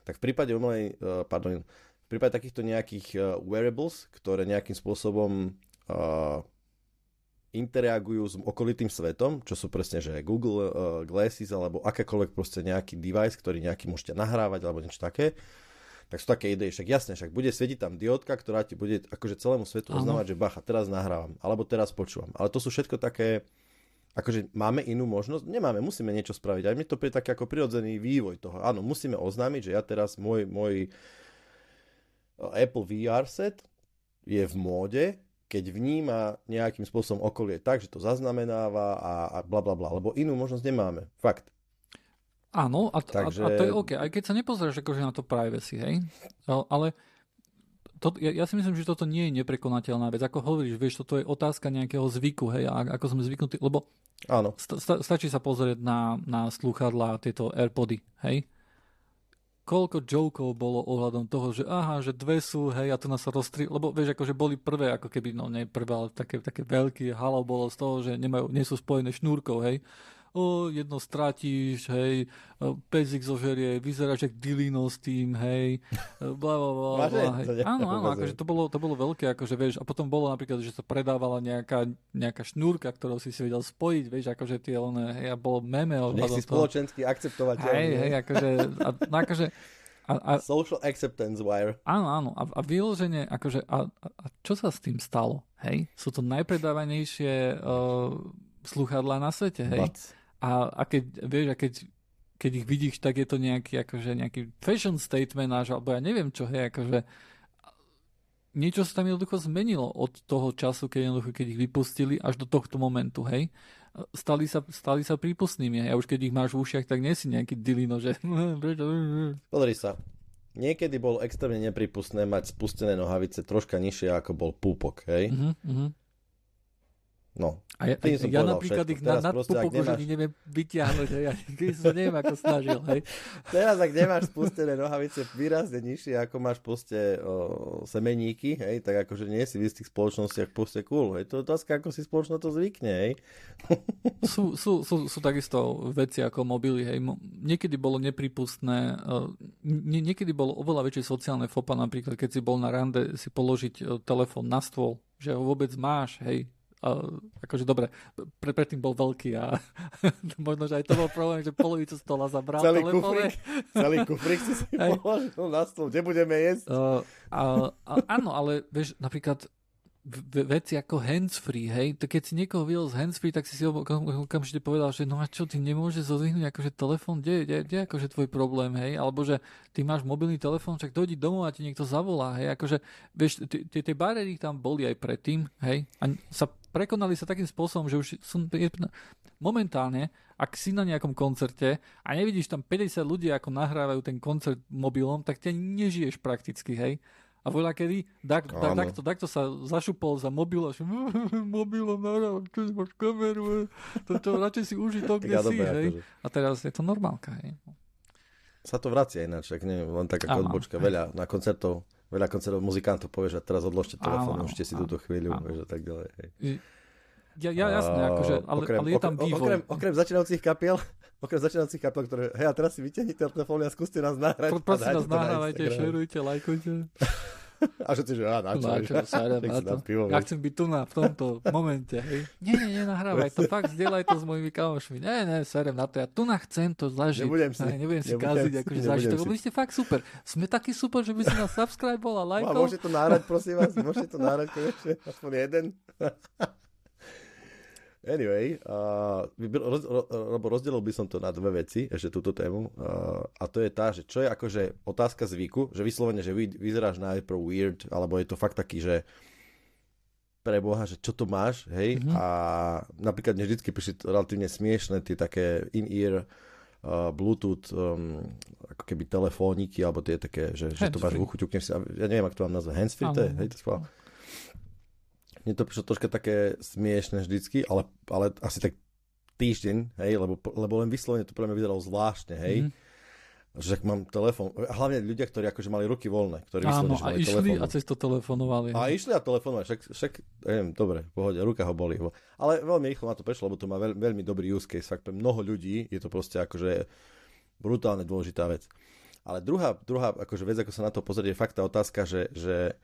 Tak v prípade umelej, uh, pardon, v prípade takýchto nejakých uh, wearables, ktoré nejakým spôsobom uh, interagujú s okolitým svetom, čo sú presne, že Google uh, Glasses alebo akékoľvek proste nejaký device, ktorý nejaký môžete nahrávať alebo niečo také, tak sú také idei, však jasne, však bude svietiť tam diodka, ktorá ti bude akože celému svetu oznávať, že bacha, teraz nahrávam, alebo teraz počúvam. Ale to sú všetko také, akože máme inú možnosť? Nemáme, musíme niečo spraviť. Aj mi to je taký ako prirodzený vývoj toho. Áno, musíme oznámiť, že ja teraz môj, môj Apple VR set je v móde, keď vníma nejakým spôsobom okolie tak, že to zaznamenáva a, a bla bla bla, lebo inú možnosť nemáme. Fakt. Áno, a, Takže... a, a to je OK, aj keď sa nepozrieš akože na to privacy, hej, ale to, ja, ja si myslím, že toto nie je neprekonateľná vec. Ako hovoríš, vieš, toto je otázka nejakého zvyku, hej, a ako sme zvyknutí, lebo Áno. Sta, sta, stačí sa pozrieť na, na slúchadlá, tieto AirPody, hej. Koľko jokov bolo ohľadom toho, že aha, že dve sú, hej, a to nás rozstri... Lebo vieš, akože boli prvé, ako keby, no nie prvé, ale také, také veľké halo bolo z toho, že nemajú, nie sú spojené šnúrkou, hej o, jedno stratíš, hej, pezik zožerie, vyzeráš jak Dilino s tým, hej, bla, bla, bla, (laughs) bla, hej. Áno, áno, akože to bolo, to bolo veľké, akože vieš, a potom bolo napríklad, že sa predávala nejaká, nejaká šnúrka, ktorou si si vedel spojiť, vieš, akože tie, one, hej, a bolo meme. Nech si spoločensky akceptovateľný. Hej, hej, akože, a, no, akože a, a, (laughs) Social acceptance wire. Áno, áno. A, a vyloženie, akože, a, a, čo sa s tým stalo? Hej? Sú to najpredávanejšie uh, sluchadlá na svete, hej? A, a keď, vieš, a keď, keď ich vidíš, tak je to nejaký, akože nejaký fashion statement náš, alebo ja neviem čo, hej, akože niečo sa tam jednoducho zmenilo od toho času, keď, jednoducho, keď ich vypustili, až do tohto momentu, hej stali sa, stali sa prípustnými. A už keď ich máš v ušiach, tak nie si nejaký dilino, že... (laughs) Pozri sa. Niekedy bolo extrémne nepripustné mať spustené nohavice troška nižšie ako bol púpok, hej? Uh-huh, uh-huh. No. A ja, ja, ja napríklad ich na, nad pupoku, nemáš... že neviem vyťahnuť, ja sa neviem ako snažil, hej. Teraz, ak nemáš spustené nohavice výrazne nižšie, ako máš proste o, semeníky, hej, tak akože nie si v istých spoločnostiach proste cool, hej. To je otázka, ako si spoločnosť to zvykne, hej. (laughs) Sú, sú, sú, sú takisto veci ako mobily, hej. Niekedy bolo nepripustné, nie, niekedy bolo oveľa väčšie sociálne fopa, napríklad keď si bol na rande si položiť telefón na stôl, že ho vôbec máš, hej, Uh, akože dobre, pre, predtým bol veľký a (laughs) možno, že aj to bol problém, že polovicu stola zabral celý kufrik, (laughs) celý kufrik si si (laughs) položil na stôl, nebudeme jesť. Uh, a, a, áno, ale vieš, napríklad veci ako handsfree, hej, to keď si niekoho videl z handsfree, tak si si okamžite povedal, že no a čo, ty nemôžeš zodvihnúť akože telefón, kde, kde, kde akože tvoj problém, hej, alebo že ty máš mobilný telefón, však dojdi domov a ti niekto zavolá, hej, akože, vieš, tie bariéry tam boli aj predtým, hej, a sa prekonali sa takým spôsobom, že už sú momentálne, ak si na nejakom koncerte a nevidíš tam 50 ľudí, ako nahrávajú ten koncert mobilom, tak ty nežiješ prakticky, hej. A voľa kedy tak, tak, takto, takto sa zašupol za mobil a že (laughs) mobilom nahrával, čo máš kameru, to, to radšej si užiť to, (laughs) kde si, hej. Akože. A teraz je to normálka, hej. Sa to vracia ináč, ak nie, len taká odbočka, veľa na koncertov, veľa koncertov muzikantov povie, že teraz odložte telefón, môžete si túto chvíľu, vieš, a tak ďalej, hej. Ja, ja jasne, akože, ale, okrem, ale je tam vývoj. Okrem, okrem začínajúcich kapiel, (laughs) okrem začínajúcich kapiel, ktoré, hej, a teraz si vyťahnite telefón a skúste nás nahrať. Pro, prosím nás nahrávajte, šerujte, lajkujte. (laughs) A ty, že á, na čo? Na čo, sára, na to. Pivo, ja chcem byť tu na, v tomto momente. Hej. Nie, nie, nenahrávaj to, fakt zdieľaj to s mojimi kamošmi. Nie, nie, serem na to, ja tu na chcem to zažiť. Nebudem si, ne, nebudem si nebudem, kaziť, akože zažiť to. Boli ste fakt super. Sme takí super, že by si nás subscribe a lajkol. Môžete to nahrať, prosím vás, môžete to nahrať konečne, aspoň jeden. Anyway, uh, roz, rozdelil by som to na dve veci, ešte túto tému. Uh, a to je tá, že čo je akože otázka zvyku, že vyslovene, že vy, vyzeráš najprv weird, alebo je to fakt taký, že pre Boha, že čo to máš, hej? Mm-hmm. A napríklad mne vždycky prišli relatívne smiešne tie také in-ear uh, Bluetooth um, ako keby telefóniky, alebo tie také, že, že to máš v uchu, si, ja neviem, ako to mám nazvať, handsfree, to je, hej, to spolu mne to prišlo troška také smiešne vždycky, ale, ale asi tak týždeň, hej, lebo, lebo len vyslovene to pre mňa vyzeralo zvláštne, hej. Mm-hmm. Že mám telefón, hlavne ľudia, ktorí akože mali ruky voľné, ktorí Áno, a išli telefónu. a cez to telefonovali. A išli a telefonovali, však, však neviem, dobre, pohode, ruka ho boli. Ale veľmi rýchlo ma to prešlo, lebo to má veľ, veľmi dobrý use case, fakt pre mnoho ľudí je to proste akože brutálne dôležitá vec. Ale druhá, druhá akože vec, ako sa na to pozrieť, je fakt tá otázka, že, že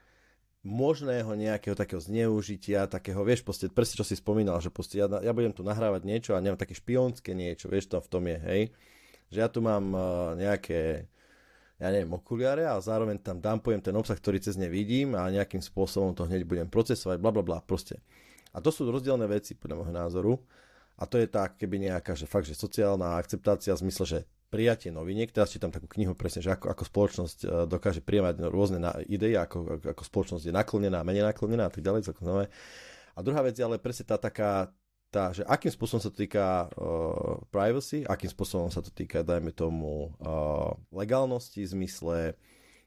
možného nejakého takého zneužitia, takého, vieš, proste, presne čo si spomínal, že proste ja, ja budem tu nahrávať niečo a neviem, také špionské niečo, vieš, to v tom je, hej, že ja tu mám uh, nejaké, ja neviem, okuliare a zároveň tam dumpujem ten obsah, ktorý cez ne vidím a nejakým spôsobom to hneď budem procesovať, bla bla bla, proste. A to sú rozdielne veci, podľa môjho názoru. A to je tak, keby nejaká, že fakt, že sociálna akceptácia v zmysle, že prijatie noviniek. Teraz čítam takú knihu presne, že ako, ako spoločnosť e, dokáže prijať rôzne idei, ako, ako spoločnosť je naklonená, menej naklonená a tak ďalej. A druhá vec je ale presne tá taká, tá, že akým spôsobom sa to týka uh, privacy, akým spôsobom sa to týka, dajme tomu, uh, legálnosti, v zmysle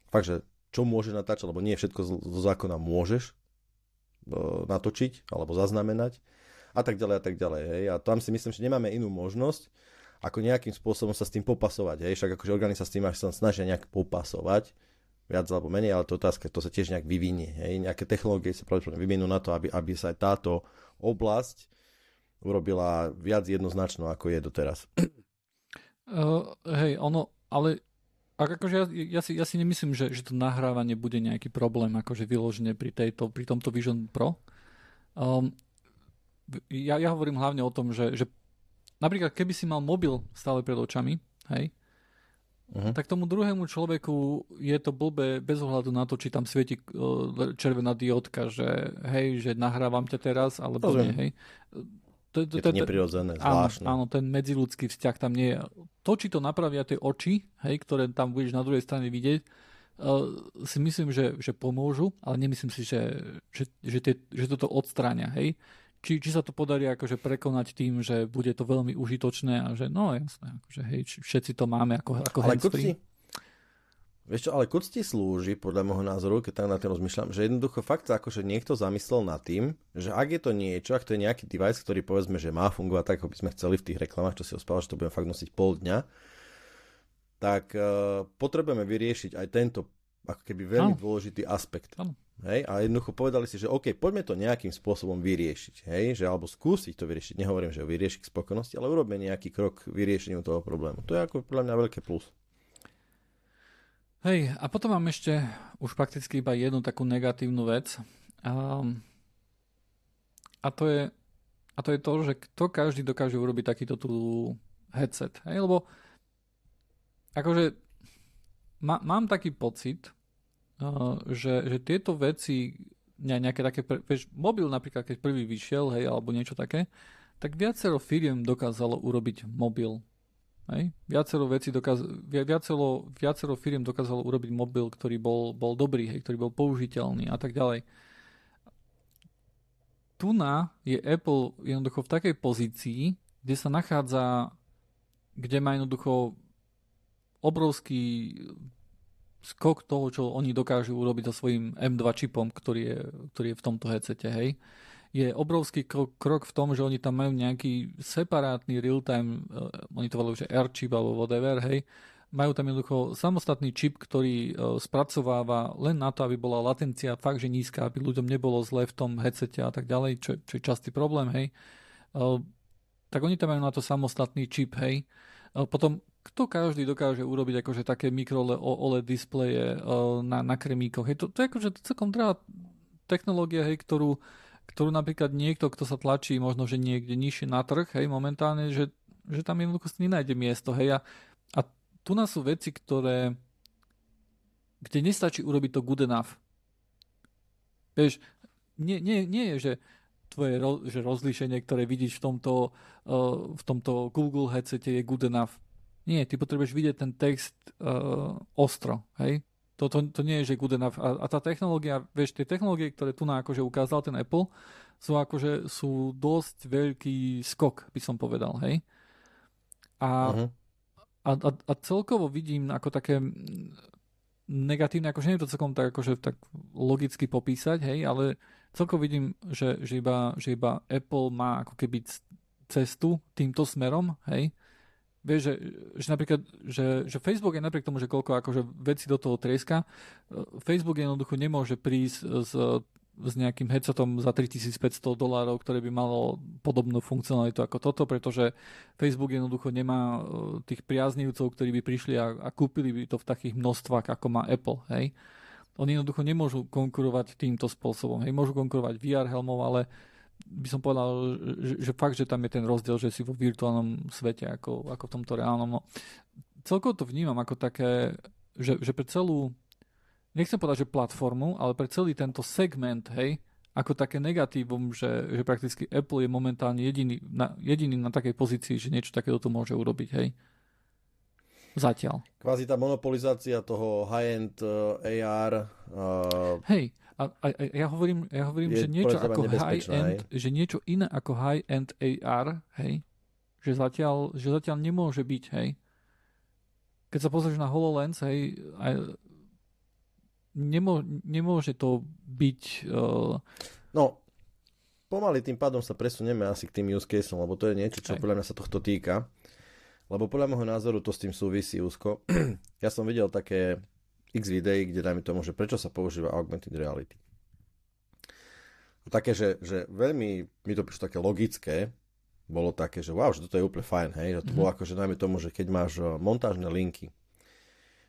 fakt, že čo môže natáčať, lebo nie všetko zo zákona môžeš uh, natočiť alebo zaznamenať a tak ďalej a tak ďalej. Hej. A tam si myslím, že nemáme inú možnosť, ako nejakým spôsobom sa s tým popasovať. Hej? Však akože orgány sa s tým až sa snažia nejak popasovať, viac alebo menej, ale to otázka, to sa tiež nejak vyvinie. Hej? Nejaké technológie sa pravdepodobne vyvinú na to, aby, aby sa aj táto oblasť urobila viac jednoznačno, ako je doteraz. Uh, hej, ono, ale ak akože ja, ja, si, ja si nemyslím, že, že to nahrávanie bude nejaký problém akože vyložené pri, tejto, pri tomto Vision Pro. Um, ja, ja hovorím hlavne o tom, že, že napríklad keby si mal mobil stále pred očami, hej, uh-huh. tak tomu druhému človeku je to blbé bez ohľadu na to, či tam svieti uh, červená diodka, že hej, že nahrávam ťa teraz, alebo nie, hej. To, to, je to neprirodzené, zvláštne. Áno, áno, ten medziludský vzťah tam nie je. To, či to napravia tie oči, hej, ktoré tam budeš na druhej strane vidieť, uh, si myslím, že, že pomôžu, ale nemyslím si, že, že, že, tie, že toto odstráňa. Hej. Či, či sa to podarí akože prekonať tým, že bude to veľmi užitočné a že no jasné, akože hej, všetci to máme ako, ako ale handsfree. Vieš čo, ale kucti slúži, podľa môjho názoru, keď tak na tým rozmýšľam, že jednoducho fakt sa akože niekto zamyslel nad tým, že ak je to niečo, ak to je nejaký device, ktorý povedzme, že má fungovať tak, ako by sme chceli v tých reklamách, čo si ospával, že to budeme fakt nosiť pol dňa, tak uh, potrebujeme vyriešiť aj tento ako keby veľmi no. dôležitý aspekt. No. Hej? A jednoducho povedali si, že OK, poďme to nejakým spôsobom vyriešiť. Hej? Že, alebo skúsiť to vyriešiť. Nehovorím, že ho vyriešiť k spokojnosti, ale urobme nejaký krok k vyriešeniu toho problému. To je ako podľa mňa veľké plus. Hej, a potom mám ešte už prakticky iba jednu takú negatívnu vec. Um, a to je a to je to, že kto každý dokáže urobiť takýto tu headset. Hej, lebo akože má, mám taký pocit, že, že tieto veci, ne, nejaké také, vieš, mobil napríklad, keď prvý vyšiel, hej, alebo niečo také, tak viacero firiem dokázalo urobiť mobil. Hej? Viacero, veci dokaz, viacero, viacero firiem dokázalo urobiť mobil, ktorý bol, bol dobrý, hej, ktorý bol použiteľný a tak ďalej. Tu na je Apple jednoducho v takej pozícii, kde sa nachádza, kde má jednoducho obrovský skok toho, čo oni dokážu urobiť so svojím M2 čipom, ktorý je, ktorý je v tomto headsete, hej je obrovský krok, krok v tom, že oni tam majú nejaký separátny real-time, uh, oni to volajú, že R-chip alebo whatever, hej, majú tam jednoducho samostatný čip, ktorý uh, spracováva len na to, aby bola latencia fakt, že nízka, aby ľuďom nebolo zle v tom headsete a tak ďalej, čo, čo je častý problém, hej. Uh, tak oni tam majú na to samostatný čip, hej. Potom kto každý dokáže urobiť akože také mikro OLED displeje uh, na, na kremíkoch. Hej, to, to je akože celkom drahá technológia, hej, ktorú ktorú napríklad niekto, kto sa tlačí možno, že niekde nižšie na trh, hej, momentálne, že, že tam jednoducho si nenájde miesto, hej, a, a tu nás sú veci, ktoré kde nestačí urobiť to good enough. Vieš, nie, nie, nie je, že tvoje roz, že rozlíšenie, ktoré vidíš v tomto, uh, v tomto Google headsete je good enough. Nie, ty potrebuješ vidieť ten text uh, ostro, hej? To, to, to nie je, že good enough. A, a tá technológia, vieš, tie technológie, ktoré tu na akože ukázal ten Apple, sú akože sú dosť veľký skok, by som povedal, hej. A, uh-huh. a, a, a celkovo vidím ako také negatívne, akože nie je to celkom tak, akože tak logicky popísať, hej, ale celkovo vidím, že, že, iba, že iba Apple má ako keby cestu týmto smerom, hej, Vieš, že, že napríklad, že, že Facebook je napriek tomu, že koľko akože veci do toho trieska, e, Facebook jednoducho nemôže prísť s, s nejakým headsetom za 3500 dolárov, ktoré by malo podobnú funkcionalitu ako toto, pretože Facebook jednoducho nemá e, tých priaznivcov, ktorí by prišli a, a kúpili by to v takých množstvách, ako má Apple, hej. Oni jednoducho nemôžu konkurovať týmto spôsobom, hej. Môžu konkurovať VR helmov, ale by som povedal, že, že fakt, že tam je ten rozdiel, že si vo virtuálnom svete ako, ako v tomto reálnom. No, celkovo to vnímam ako také, že, že pre celú, nechcem povedať, že platformu, ale pre celý tento segment, hej, ako také negatívum, že, že prakticky Apple je momentálne jediný na, jediný na takej pozícii, že niečo takéto to môže urobiť, hej. Zatiaľ. Kvázi tá monopolizácia toho high-end uh, AR. Uh... Hej, a, a, a ja hovorím, ja hovorím že niečo ako high-end, že niečo iné ako high-end AR, hej, že zatiaľ, že zatiaľ nemôže byť, hej. Keď sa pozrieš na HoloLens, hej, aj, nemô, nemôže to byť... Uh... No, pomaly tým pádom sa presunieme asi k tým use caseom, lebo to je niečo, čo aj. podľa mňa sa tohto týka. Lebo podľa môjho názoru to s tým súvisí úzko. (clears throat) ja som videl také x videí, kde dajme tomu, že prečo sa používa augmented reality. Také, že, že veľmi mi to prišlo také logické, bolo také, že wow, že toto je úplne fajn, hej. To mm-hmm. bolo ako, že najmä tomu, že keď máš eh, montážne linky,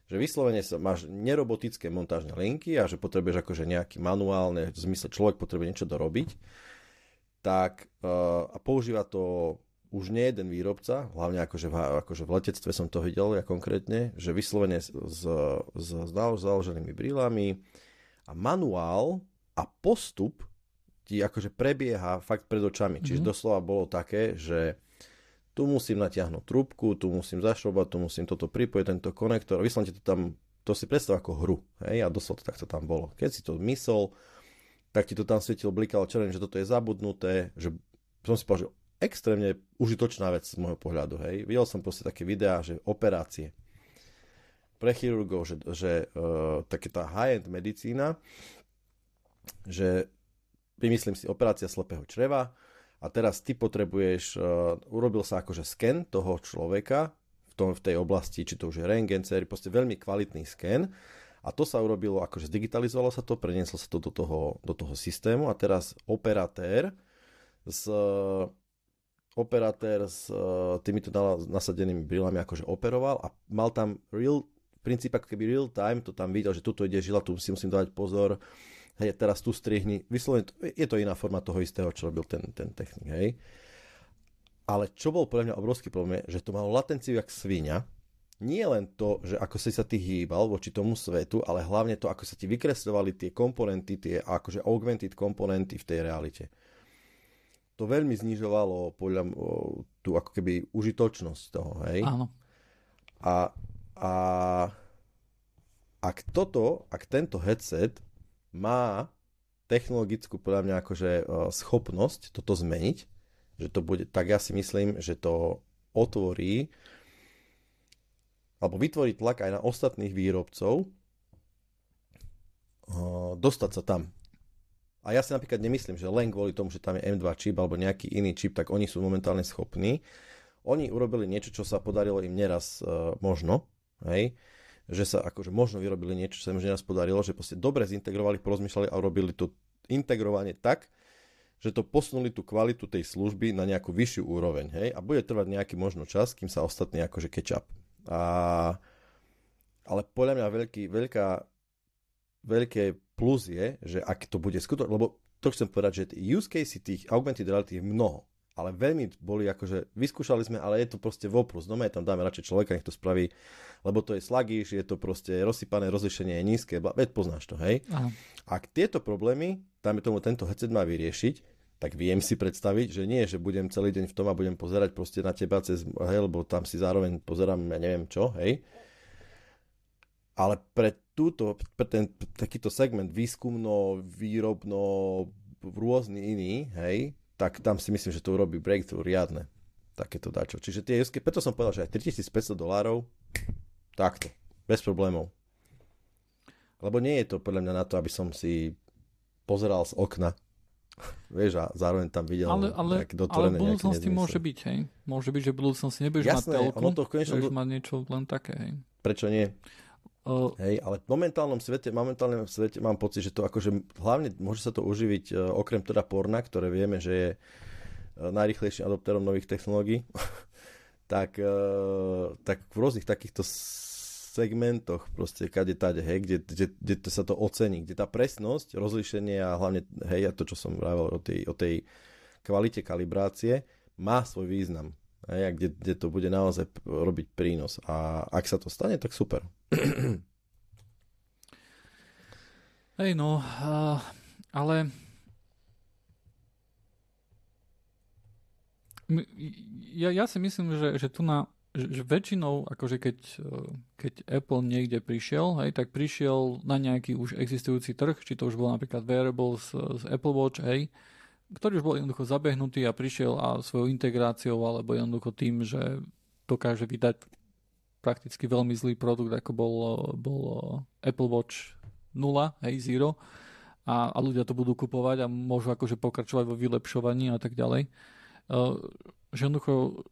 že vyslovene sa máš nerobotické montážne linky a že potrebuješ akože nejaký manuálne, v zmysle človek potrebuje niečo dorobiť, tak uh, a používa to už nie jeden výrobca, hlavne akože v, akože v letectve som to videl ja konkrétne, že vyslovene s, s, s, založenými brílami a manuál a postup ti akože prebieha fakt pred očami. Mm-hmm. Čiže mhm. doslova bolo také, že tu musím natiahnuť trúbku, tu musím zašrobať, tu musím toto pripojiť, tento konektor. Vyslovene to tam, to si predstav ako hru. Hej? A doslova to takto tam bolo. Keď si to mysel, tak ti to tam svietilo, blikalo červené, že toto je zabudnuté, že som si povedal, že extrémne užitočná vec z môjho pohľadu. Hej? Videl som proste také videá, že operácie pre chirurgov, že, že uh, také tá high-end medicína, že vymyslím si operácia slepého čreva a teraz ty potrebuješ, uh, urobil sa akože sken toho človeka v, tom, v tej oblasti, či to už je rengen, proste veľmi kvalitný sken a to sa urobilo, akože zdigitalizovalo sa to, prenieslo sa to do toho, do toho systému a teraz operatér s operatér s uh, týmito nasadenými brilami akože operoval a mal tam real, princíp ako keby real time, to tam videl, že tuto ide žila, tu si musím dávať pozor, hej, teraz tu strihni, vyslovene, je to iná forma toho istého, čo robil ten, ten technik, hej. Ale čo bol pre mňa obrovský problém je, že to malo latenciu jak svíňa, nie len to, že ako si sa ty hýbal voči tomu svetu, ale hlavne to, ako sa ti vykresľovali tie komponenty, tie akože augmented komponenty v tej realite. To veľmi znižovalo podľa tú ako keby užitočnosť toho, hej? Áno. A, a ak toto, ak tento headset má technologickú podľa mňa akože schopnosť toto zmeniť, že to bude, tak ja si myslím, že to otvorí alebo vytvorí tlak aj na ostatných výrobcov dostať sa tam. A ja si napríklad nemyslím, že len kvôli tomu, že tam je M2 čip alebo nejaký iný čip, tak oni sú momentálne schopní. Oni urobili niečo, čo sa podarilo im neraz uh, možno, hej, že sa akože možno vyrobili niečo, čo sa im už neraz podarilo, že proste dobre zintegrovali, porozmýšľali a urobili to integrovanie tak, že to posunuli tú kvalitu tej služby na nejakú vyššiu úroveň, hej, a bude trvať nejaký možno čas, kým sa ostatní akože catch up. A, ale podľa mňa veľký, veľká, veľké plus je, že ak to bude skutočne, lebo to chcem povedať, že use case tých augmented reality je mnoho ale veľmi boli akože, vyskúšali sme, ale je to proste voprus. No tam dáme radšej človeka, nech to spraví, lebo to je slagíš, je to proste rozsypané, rozlišenie je nízke, veď poznáš to, hej? Aha. Ak tieto problémy, dáme tomu tento headset má vyriešiť, tak viem si predstaviť, že nie, že budem celý deň v tom a budem pozerať proste na teba cez, hej, lebo tam si zároveň pozerám, ja neviem čo, hej. Ale pre túto, ten takýto segment výskumno, výrobno, rôzny iný, hej, tak tam si myslím, že to urobí breakthrough riadne. Takéto dačo. Čiže tie jusky, preto som povedal, že aj 3500 dolárov, takto, bez problémov. Lebo nie je to podľa mňa na to, aby som si pozeral z okna (laughs) Vieš, a zároveň tam videl ale, ale, ale v budúcnosti môže byť, hej. Môže byť, že v budúcnosti nebudeš Jasné, mať telku, ono to v konečnom... mať niečo len také, hej. Prečo nie? Hej, ale v momentálnom svete, momentálnom svete mám pocit, že to akože hlavne môže sa to uživiť uh, okrem teda porna, ktoré vieme, že je uh, najrychlejším adopterom nových technológií, (laughs) tak, uh, tak v rôznych takýchto segmentoch proste kade tade, hej, kde, kde, kde to sa to ocení, kde tá presnosť, rozlíšenie a hlavne, hej, a to, čo som vravel o tej, o tej kvalite kalibrácie, má svoj význam. Hej, a kde, kde to bude naozaj robiť prínos. A ak sa to stane, tak super. (clears throat) Hej, no, uh, ale ja, ja si myslím, že, že tu na že, väčšinou, akože keď, keď Apple niekde prišiel, hej, tak prišiel na nejaký už existujúci trh, či to už bol napríklad wearables z Apple Watch, hej, ktorý už bol jednoducho zabehnutý a prišiel a svojou integráciou alebo jednoducho tým, že dokáže vydať prakticky veľmi zlý produkt, ako bol, bol Apple Watch 0, hej, Zero a, a ľudia to budú kupovať a môžu akože pokračovať vo vylepšovaní a tak ďalej. Uh, že jednoducho,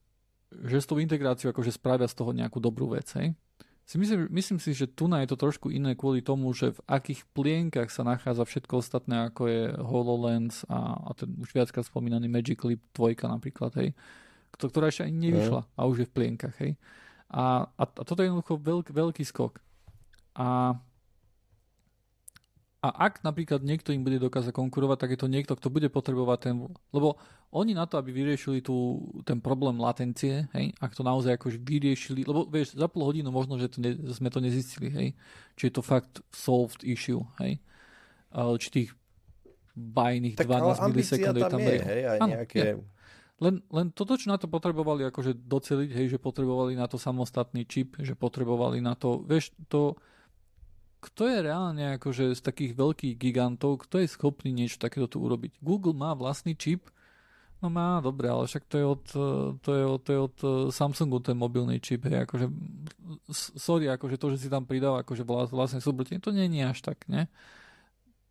že s tou integráciou akože spravia z toho nejakú dobrú vec, hej. si myslím, myslím si, že tu je to trošku iné kvôli tomu, že v akých plienkach sa nachádza všetko ostatné, ako je HoloLens a, a ten už viackrát spomínaný Magic Leap 2 napríklad, hej, ktorá ešte ani nevyšla a už je v plienkach, hej. A, a, a toto je jednoducho veľk, veľký skok. A a ak napríklad niekto im bude dokázať konkurovať, tak je to niekto, kto bude potrebovať ten... Lebo oni na to, aby vyriešili tú, ten problém latencie, hej, ak to naozaj akože vyriešili, lebo vieš, za pol hodinu možno, že to ne, sme to nezistili, hej, či je to fakt solved issue, hej, či tých bajných tak 12 milisekúnd je tam je, hej, aj ano, nejaké... Je. Len, len toto, čo na to potrebovali akože doceliť, hej, že potrebovali na to samostatný čip, že potrebovali na to, vieš, to kto je reálne akože z takých veľkých gigantov, kto je schopný niečo takéto tu urobiť? Google má vlastný čip, no má, dobre, ale však to je od, to je od, to je od Samsungu ten mobilný čip, hej, akože, sorry, akože to, že si tam pridal akože vlastne súbrtenie, to nie je až tak, ne?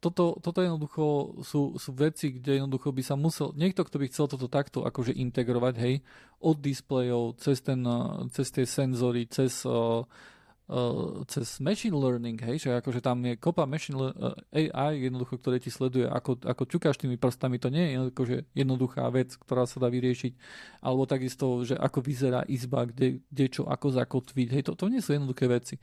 Toto, toto jednoducho sú, sú veci, kde jednoducho by sa musel, niekto, kto by chcel toto takto akože integrovať, hej, od displejov, cez, ten, cez tie senzory, cez uh, uh, cez machine learning, hej, že akože tam je kopa machine uh, AI jednoducho, ktoré ti sleduje, ako, ako ťukáš tými prstami, to nie je akože jednoduchá vec, ktorá sa dá vyriešiť, alebo takisto, že ako vyzerá izba, kde, kde čo, ako zakotviť, hej, to, to nie sú jednoduché veci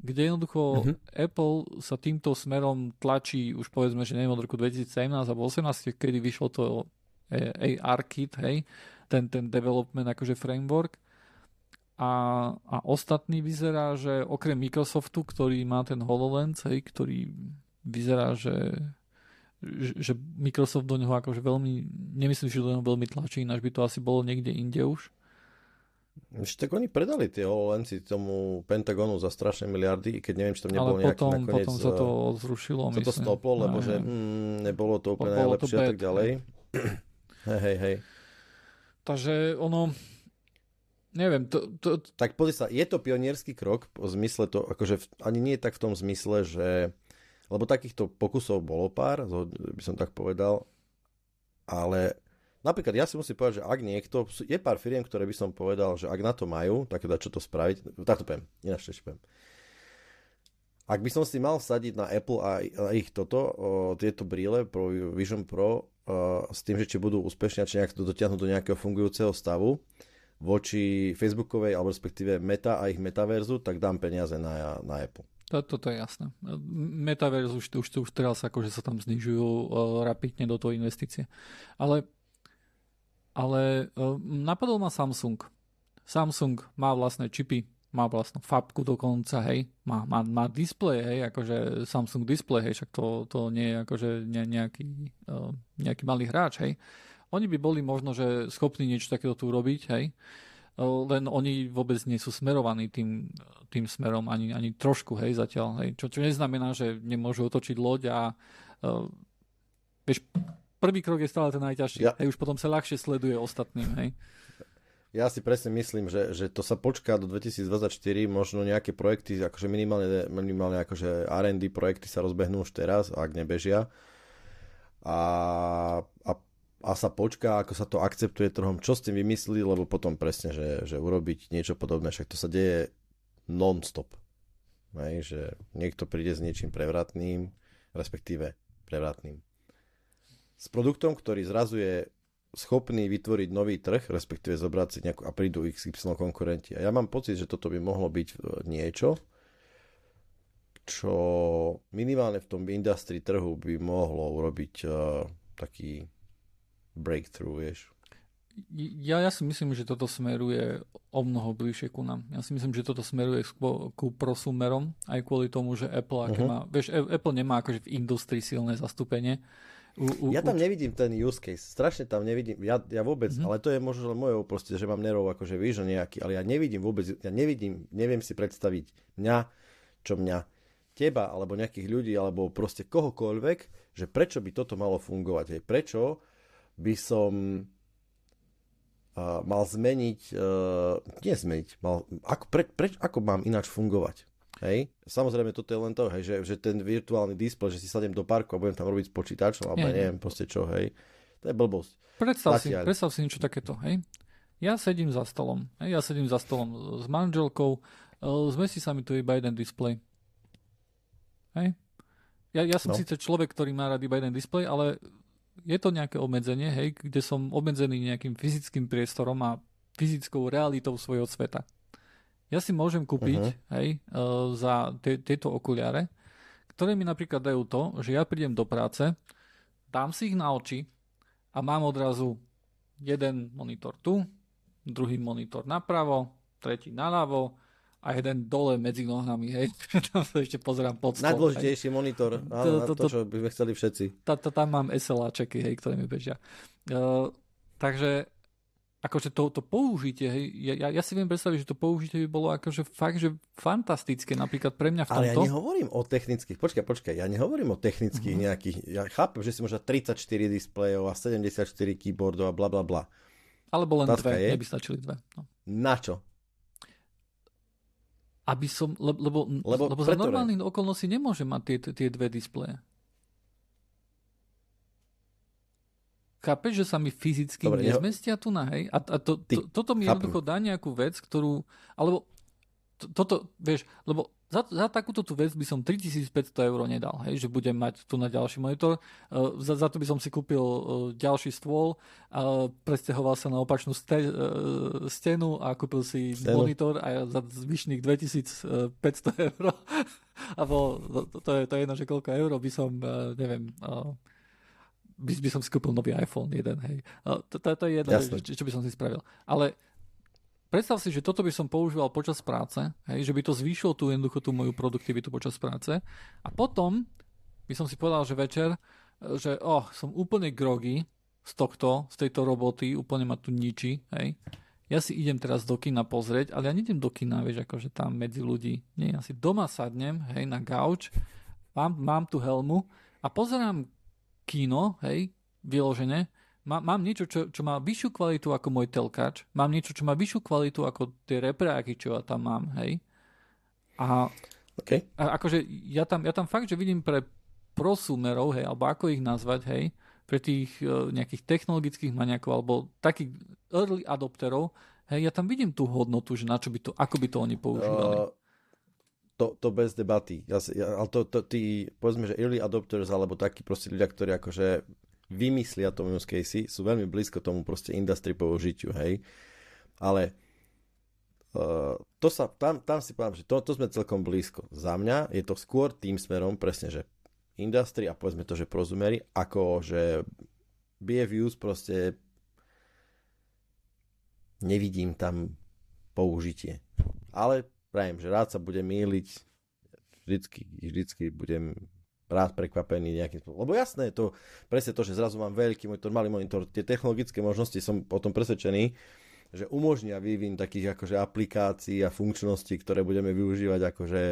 kde jednoducho uh-huh. Apple sa týmto smerom tlačí už povedzme, že neviem od roku 2017 alebo 2018, kedy vyšlo to AR kit, hej, ten, ten development akože framework a, a ostatný vyzerá, že okrem Microsoftu, ktorý má ten HoloLens, hej, ktorý vyzerá, že, že Microsoft do neho akože veľmi, nemyslím, že do neho veľmi tlačí, ináč by to asi bolo niekde inde už. Ešte tak oni predali tie HoloLensy tomu Pentagonu za strašné miliardy, keď neviem, či tam nebolo nejaký potom, nakoniec... potom sa to eh, zrušilo, sa to stoplo, lebo aj, že mm, nebolo to úplne najlepšie a tak ďalej. (clears throat) hej, hej, hej. Takže ono, Neviem, to, to... Tak pozri sa, je to pionierský krok v zmysle to, akože ani nie je tak v tom zmysle, že lebo takýchto pokusov bolo pár, by som tak povedal, ale napríklad ja si musím povedať, že ak niekto, je pár firiem, ktoré by som povedal, že ak na to majú, tak dá čo to spraviť, takto poviem, ináč. Ak by som si mal vsadiť na Apple a ich toto, o, tieto brýle Pro Vision Pro o, s tým, že či budú úspešne, či nejak to dotiahnuť do nejakého fungujúceho stavu, voči Facebookovej, alebo respektíve Meta a ich metaverzu, tak dám peniaze na, na Apple. To, toto je jasné. Metaverse už, už, už teraz akože sa tam znižujú uh, rapidne do toho investície. Ale, ale uh, napadol ma Samsung. Samsung má vlastné čipy, má vlastnú fabku dokonca, hej, má, má, má display, hej, akože Samsung display, hej, však to, to nie je akože ne, nejaký, uh, nejaký malý hráč, hej. Oni by boli možno, že schopní niečo takéto tu urobiť, hej. Len oni vôbec nie sú smerovaní tým, tým smerom ani, ani trošku, hej, zatiaľ. Hej. Čo, čo neznamená, že nemôžu otočiť loď a uh, vieš, prvý krok je stále ten najťažší. Ja. Hej, už potom sa ľahšie sleduje ostatným, hej. Ja si presne myslím, že, že to sa počká do 2024, možno nejaké projekty, akože minimálne, minimálne akože R&D projekty sa rozbehnú už teraz, ak nebežia. A, a a sa počká, ako sa to akceptuje trhom, čo s tým vymyslí, lebo potom presne, že, že urobiť niečo podobné, však to sa deje non-stop. Hej, že niekto príde s niečím prevratným, respektíve prevratným. S produktom, ktorý zrazu je schopný vytvoriť nový trh, respektíve zobrať si nejakú a prídu XY konkurenti. A ja mám pocit, že toto by mohlo byť niečo, čo minimálne v tom industrii trhu by mohlo urobiť uh, taký breakthrough, vieš. Ja, ja si myslím, že toto smeruje o mnoho bližšie ku nám. Ja si myslím, že toto smeruje ku, ku prosumerom, aj kvôli tomu, že Apple, uh-huh. má, vieš, Apple nemá akože v industrii silné zastúpenie. U, u, ja tam nevidím ten use case, strašne tam nevidím, ja, ja vôbec, uh-huh. ale to je možno mojou proste, že mám nerov akože vieš, nejaký, ale ja nevidím vôbec, ja nevidím, neviem si predstaviť mňa, čo mňa, teba, alebo nejakých ľudí, alebo proste kohokoľvek, že prečo by toto malo fungovať, hej, prečo by som uh, mal zmeniť, uh, nie zmeniť, mal, ako, pre, pre, ako mám ináč fungovať. Hej? Samozrejme, toto je len to, hej, že, že ten virtuálny displej, že si sadem do parku a budem tam robiť s počítačom, alebo nie, neviem proste čo, hej. To je blbosť. Predstav si, predstav si niečo takéto, hej. Ja sedím za stolom, hej, ja sedím za stolom s manželkou, zmestí sa mi tu iba jeden display. Hej? Ja, ja som no. síce človek, ktorý má rád iba jeden displej, ale je to nejaké obmedzenie, hej, kde som obmedzený nejakým fyzickým priestorom a fyzickou realitou svojho sveta. Ja si môžem kúpiť uh-huh. hej, uh, za te, tieto okuliare, ktoré mi napríklad dajú to, že ja prídem do práce, dám si ich na oči a mám odrazu jeden monitor tu, druhý monitor napravo, tretí naľavo, a jeden dole medzi nohami, hej. (laughs) tam sa ešte pozerám pod stôl. Najdôležitejší monitor, áno, to, to, to, čo by sme chceli všetci. Ta, ta, tam mám SLAčeky, hej, ktoré mi bežia. Uh, takže akože to, to použitie, hej, ja, ja si viem predstaviť, že to použitie by bolo akože fakt, že fantastické, napríklad pre mňa v tomto. Ale ja nehovorím o technických, počkaj, počkaj, ja nehovorím o technických uh-huh. nejakých, ja chápem, že si možno 34 displejov a 74 keyboardov a bla bla bla. Alebo len Otázka dve, je, neby stačili dve. No. Na čo? aby som, le, lebo, lebo, lebo za normálnych okolností nemôžem mať tie, tie dve displeje. Chápeš, že sa mi fyzicky Dobre, nezmestia tu na, hej? A, a to, to, toto mi chápem. jednoducho dá nejakú vec, ktorú, alebo to, toto, vieš, lebo za, za takúto tú vec by som 3500 eur nedal, hej, že budem mať tu na ďalší monitor. Uh, za, za to by som si kúpil uh, ďalší stôl, uh, presťahoval sa na opačnú ste, uh, stenu a kúpil si stenu. monitor a za zvyšných 2500 eur. a bol, to, to, je, to je jedno, že koľko eur by som, uh, neviem, uh, by, by som si kúpil nový iPhone jeden, hej. To, je jedno, čo, by som si spravil. Ale predstav si, že toto by som používal počas práce, hej, že by to zvýšilo tú jednoducho tú moju produktivitu počas práce a potom by som si povedal, že večer, že oh, som úplne grogy z tohto, z tejto roboty, úplne ma tu ničí, hej. Ja si idem teraz do kina pozrieť, ale ja nejdem do kina, vieš, akože tam medzi ľudí. Nie, ja si doma sadnem, hej, na gauč, mám, mám tu helmu a pozerám kino, hej, vyložené má, mám niečo, čo, čo má vyššiu kvalitu ako môj telkač, mám niečo, čo má vyššiu kvalitu ako tie repreáky, čo ja tam mám, hej. A, okay. a akože ja tam, ja tam fakt, že vidím pre prosumerov, hej, alebo ako ich nazvať, hej, pre tých uh, nejakých technologických maniakov alebo takých early adopterov, hej, ja tam vidím tú hodnotu, že na čo by to, ako by to oni používali. Uh, to, to bez debaty. Ja, ja, ale to, to, tí, povedzme, že early adopters, alebo takí proste ľudia, ktorí akože vymyslia to use casey, sú veľmi blízko tomu proste industry použitiu, hej. Ale uh, to sa, tam, tam si poviem, že to, to sme celkom blízko. Za mňa je to skôr tým smerom, presne, že industry a povedzme to, že prozumery, ako že BFUs proste nevidím tam použitie. Ale prajem, že rád sa budem míliť, vždycky, vždycky budem rád prekvapený nejakým spôsobom. Lebo jasné to presne to, že zrazu mám veľký monitor, malý monitor, tie technologické možnosti som o tom presvedčený, že umožnia vývin takých akože aplikácií a funkčností, ktoré budeme využívať akože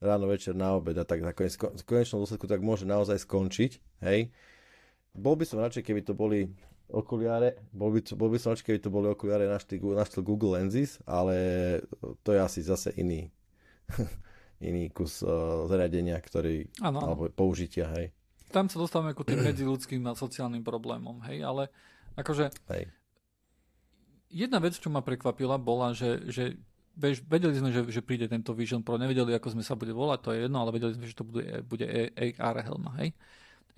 ráno, večer, na obed a tak nakoniec v konečnom dôsledku tak môže naozaj skončiť, hej. Bol by som radšej, keby to boli okuliare, bol by, bol by som radšej, keby to boli okuliare na štýl Google Lenses, ale to je asi zase iný (laughs) iný kus uh, zariadenia, ktorý, ano, alebo použitia, hej. Tam sa dostávame ako tým medziludským a sociálnym problémom, hej, ale akože hej. jedna vec, čo ma prekvapila, bola, že, že bež, vedeli sme, že, že príde tento Vision Pro, nevedeli, ako sme sa bude volať, to je jedno, ale vedeli sme, že to bude, bude AR helma, hej.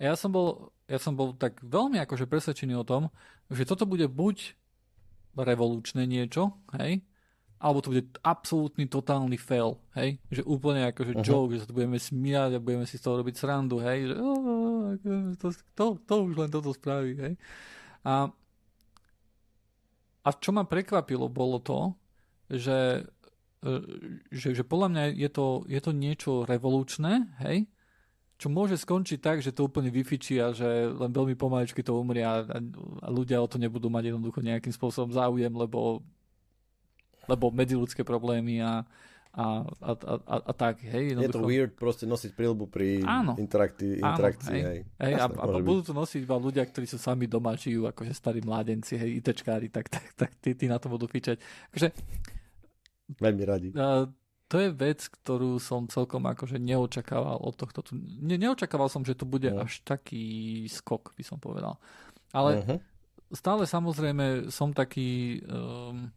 Ja som bol, ja som bol tak veľmi akože presvedčený o tom, že toto bude buď revolučné niečo, hej, alebo to bude absolútny totálny fail, hej? Že úplne že uh-huh. joke, že sa to budeme smiať a budeme si z toho robiť srandu, hej? Že oh, to, to, to už len toto spraví, hej? A, a čo ma prekvapilo, bolo to, že, e, že, že podľa mňa je to, je to niečo revolučné, hej? Čo môže skončiť tak, že to úplne vyfičí a že len veľmi pomaličky to umrie a, a ľudia o to nebudú mať jednoducho nejakým spôsobom záujem, lebo lebo medziludské problémy a, a, a, a, a tak, hej. Je to weird proste nosiť prílbu pri áno, interakti- interakcii, áno, hej. hej Jasné, a, a budú to nosiť iba ľudia, ktorí sú sami doma, žijú akože starí mládenci, hej, ITčkári, tak, tak, tak tí, tí na to budú fičať. Akože, Veľmi radi. Uh, to je vec, ktorú som celkom akože neočakával od tohto. Ne, neočakával som, že to bude uh. až taký skok, by som povedal. Ale uh-huh. stále samozrejme som taký... Um,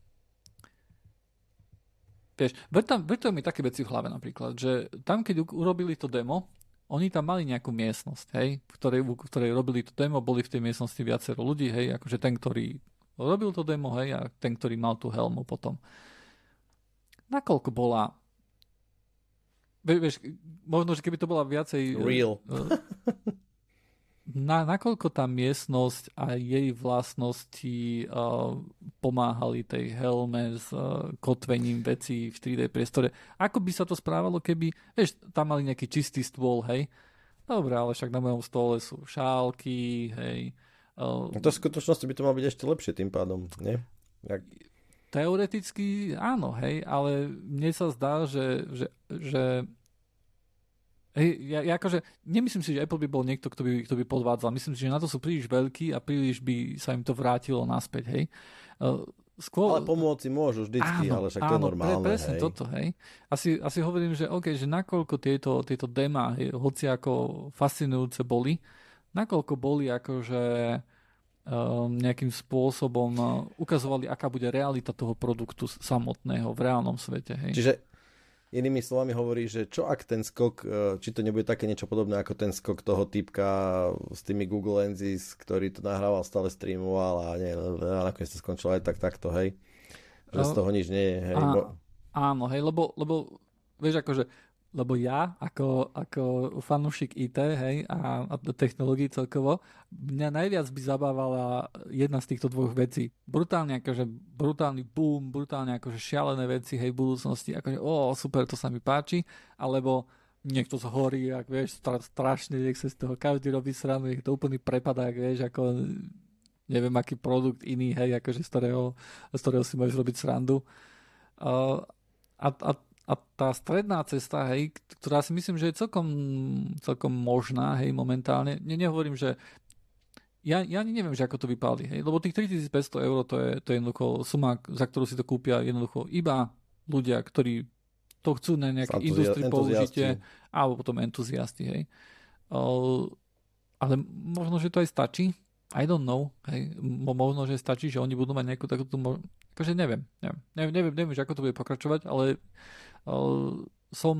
Vieš, vrto mi také veci v hlave napríklad, že tam, keď urobili to demo, oni tam mali nejakú miestnosť, hej, v ktorej, v ktorej robili to demo, boli v tej miestnosti viacero ľudí, hej, akože ten, ktorý robil to demo, hej, a ten, ktorý mal tú helmu potom. Nakoľko bola vieš, možno, že keby to bola viacej... Real. na, nakoľko tá miestnosť a jej vlastnosti uh, pomáhali tej helme s uh, kotvením vecí v 3D priestore. Ako by sa to správalo, keby, vieš, tam mali nejaký čistý stôl, hej? Dobre, ale však na mojom stole sú šálky, hej. Uh, to v skutočnosti by to malo byť ešte lepšie tým pádom, nie? Jak... Teoreticky áno, hej, ale mne sa zdá, že, že, že Hej, ja, ja akože nemyslím si, že Apple by bol niekto, kto by, kto by podvádzal. Myslím si, že na to sú príliš veľkí a príliš by sa im to vrátilo naspäť, hej. Uh, skôr... Ale pomôcť môžu vždycky, áno, ale však áno, to je normálne. Pre, presne hej. toto, hej. Asi, asi hovorím, že OK, že nakoľko tieto, tieto demá, hej, hoci ako fascinujúce boli, nakoľko boli akože nejakým spôsobom uh, ukazovali, aká bude realita toho produktu samotného v reálnom svete. Hej. Čiže Inými slovami hovorí, že čo ak ten skok, e, či to nebude také niečo podobné ako ten skok toho typka s tými Google Lenses, ktorý to nahrával, stále streamoval a nie, nakoniec to skončilo aj tak takto, hej. Že z no. toho nič nie je, hej. Á, áno, hej, lebo, lebo vieš, akože lebo ja ako, ako fanúšik IT hej, a, a technológií celkovo, mňa najviac by zabávala jedna z týchto dvoch vecí. Brutálne akože brutálny boom, brutálne akože šialené veci hej, v budúcnosti, akože o, super, to sa mi páči, alebo niekto zhorí, ak vieš, strašne, nech sa z toho každý robí sranu, je to úplný prepadák, vieš, ako neviem, aký produkt iný, hej, akože z ktorého, z ktorého si môžeš robiť srandu. Uh, a, a a tá stredná cesta, hej, ktorá si myslím, že je celkom, celkom možná, hej, momentálne, ne, nehovorím, že ja, ja neviem, že ako to vypáli, hej, lebo tých 3500 eur to je, to je jednoducho suma, za ktorú si to kúpia jednoducho iba ľudia, ktorí to chcú na nejaké industrii použitie, alebo potom entuziasti, hej. Uh, ale možno, že to aj stačí, I don't know, hej, možno, že stačí, že oni budú mať nejakú takúto, akože neviem, neviem, neviem, neviem, neviem, že ako to bude pokračovať, ale som,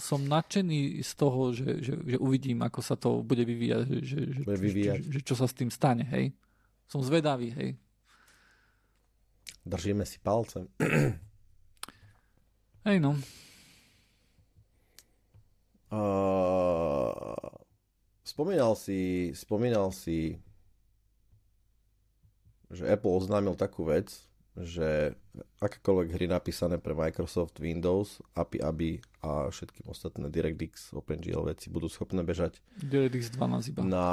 som nadšený z toho, že, že, že uvidím, ako sa to bude vyvíjať, že, že, bude vyvíjať. Že, že čo sa s tým stane, hej. Som zvedavý, hej. Držíme si palce. Hej, no. Uh, spomínal si, spomínal si, že Apple oznámil takú vec, že akékoľvek hry napísané pre Microsoft, Windows, API, ABI a všetky ostatné DirectX, OpenGL veci budú schopné bežať DirectX 12 iba. Na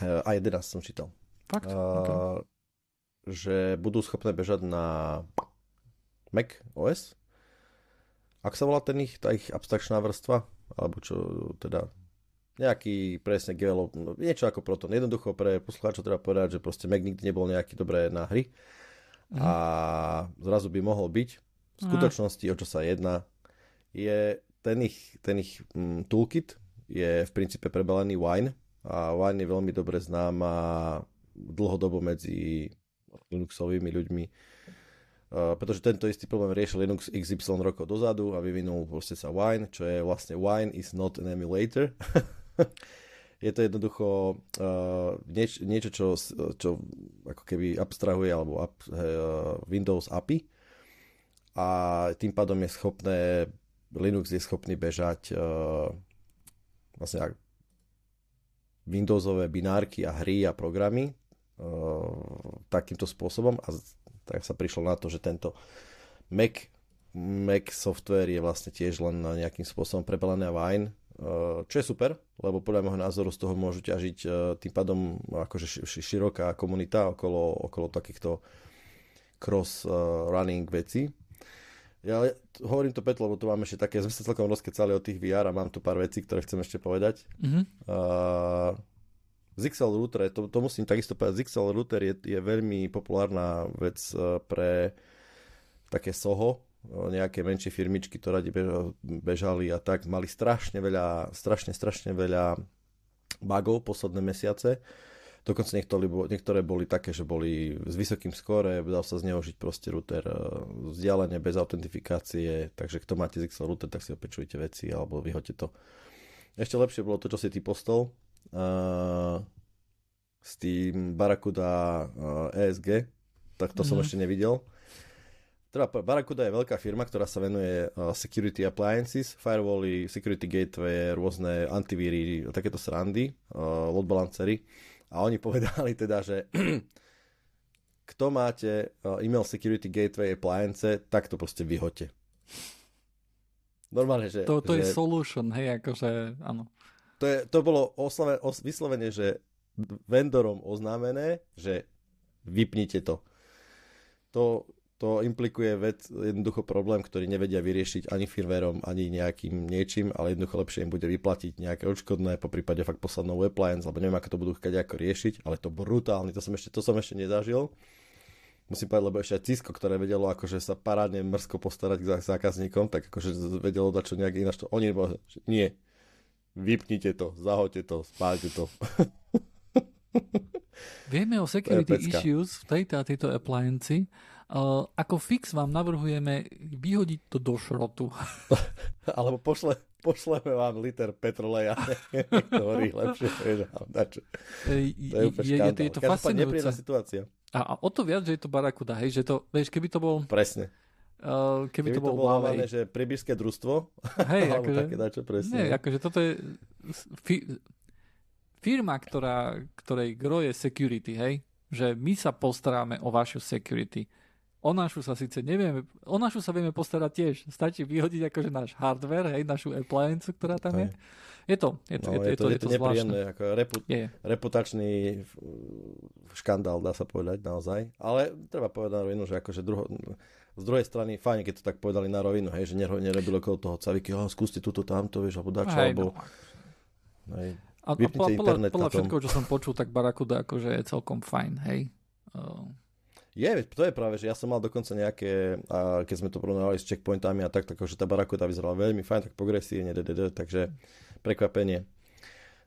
a 11 som čítal. Fakt? Uh, okay. Že budú schopné bežať na Mac OS. Ak sa volá ten ich, tá ich abstrakčná vrstva, alebo čo teda nejaký presne develop, no, niečo ako Proton. Jednoducho pre poslucháčov treba povedať, že proste Mac nikdy nebol nejaký dobré na hry mm. a zrazu by mohol byť. V skutočnosti, o čo sa jedná, je ten ich, ten ich mm, toolkit je v princípe prebalený Wine a Wine je veľmi dobre známa dlhodobo medzi Linuxovými ľuďmi, Uh, pretože tento istý problém riešil Linux XY rokov dozadu a vyvinul proste sa Wine, čo je vlastne Wine is not an emulator. (laughs) je to jednoducho uh, nieč, niečo, čo, čo ako keby abstrahuje alebo up, uh, Windows API a tým pádom je schopné Linux je schopný bežať uh, vlastne Windowsové binárky a hry a programy uh, takýmto spôsobom. A tak sa prišlo na to, že tento Mac, Mac software je vlastne tiež len nejakým spôsobom prebalené Wine Eh, čo je super, lebo podľa môjho názoru z toho môžu ťažiť eh, tým pádom akože široká komunita okolo, okolo takýchto cross-running eh, vecí. Ja hovorím to preto, lebo tu máme ešte také, (laughs) sme sa celkom rozkecali o tých VR a mám tu pár vecí, ktoré chcem ešte povedať. Mm-hmm. Uh, Zixel router, to, to musím takisto povedať, Zixel router je, je veľmi populárna vec pre také SOHO, nejaké menšie firmičky, ktoré radi bežali a tak, mali strašne veľa, strašne, strašne veľa bugov posledné mesiace. Dokonca niektoré, niektoré boli také, že boli s vysokým skóre, dal sa zneužiť proste router e, vzdialene bez autentifikácie, takže kto máte ZXL router, tak si opečujte veci alebo vyhoďte to. Ešte lepšie bolo to, čo si ty postol uh, s tým Barracuda uh, ESG, tak to mm-hmm. som mhm. ešte nevidel. Teda Barracuda je veľká firma, ktorá sa venuje uh, security appliances, firewally, security gateway, rôzne antivíry, takéto srandy, uh, load balancery a oni povedali (laughs) teda, že (clears throat) kto máte email security gateway appliance, tak to proste vyhoďte. Normálne, že... To, to že, je solution, hej, akože, áno. To, je, to bolo oslave, os, vyslovene, že vendorom oznámené, že vypnite to. To, to implikuje vec, jednoducho problém, ktorý nevedia vyriešiť ani firmwareom, ani nejakým niečím, ale jednoducho lepšie im bude vyplatiť nejaké odškodné, po prípade fakt poslednou appliance, alebo neviem, ako to budú chcieť ako riešiť, ale to brutálne, to som ešte, to som ešte nezažil. Musím povedať, lebo ešte aj Cisco, ktoré vedelo akože sa parádne mrzko postarať k zákazníkom, tak akože vedelo dať čo nejak ináč. To, oni boli, nie, vypnite to, zahoďte to, spálte to. (laughs) Vieme o security issues v tejto a tejto appliance Uh, ako fix vám navrhujeme vyhodiť to do šrotu. (laughs) Alebo pošle, pošleme vám liter petroleja. (laughs) to horí lepšie. je, je, je, je to fascinujúce. situácia. A, a o to viac, že je to barakuda, hej, že to, vieš, keby to bol... Presne. Uh, keby, keby to, to bol Huawei. že pribížské družstvo. (laughs) Hej, akože, také dačo, presne. Nie, akože toto je fi, firma, ktorá, ktorej gro je security, hej, že my sa postaráme o vašu security O našu sa síce nevieme, o našu sa vieme postarať tiež. Stačí vyhodiť akože náš hardware, hej, našu appliance, ktorá tam je. Je to, je to, no, je to, je to, je to, je to nepríjemné, ako repu, je. reputačný škandál, dá sa povedať naozaj. Ale treba povedať na rovinu, že akože druho, z druhej strany fajn, keď to tak povedali na rovinu, hej, že nerobili okolo toho caviky, oh, skúste túto tamto, vieš, alebo dačo, alebo... No. Hej, a, a podľa, podľa všetkoho, čo som počul, tak Barakuda akože je celkom fajn, hej. Uh, je, to je práve, že ja som mal dokonca nejaké, a keď sme to porovnali s checkpointami a tak, tak že tá Barakuda vyzerala veľmi fajn, tak progresívne, takže prekvapenie.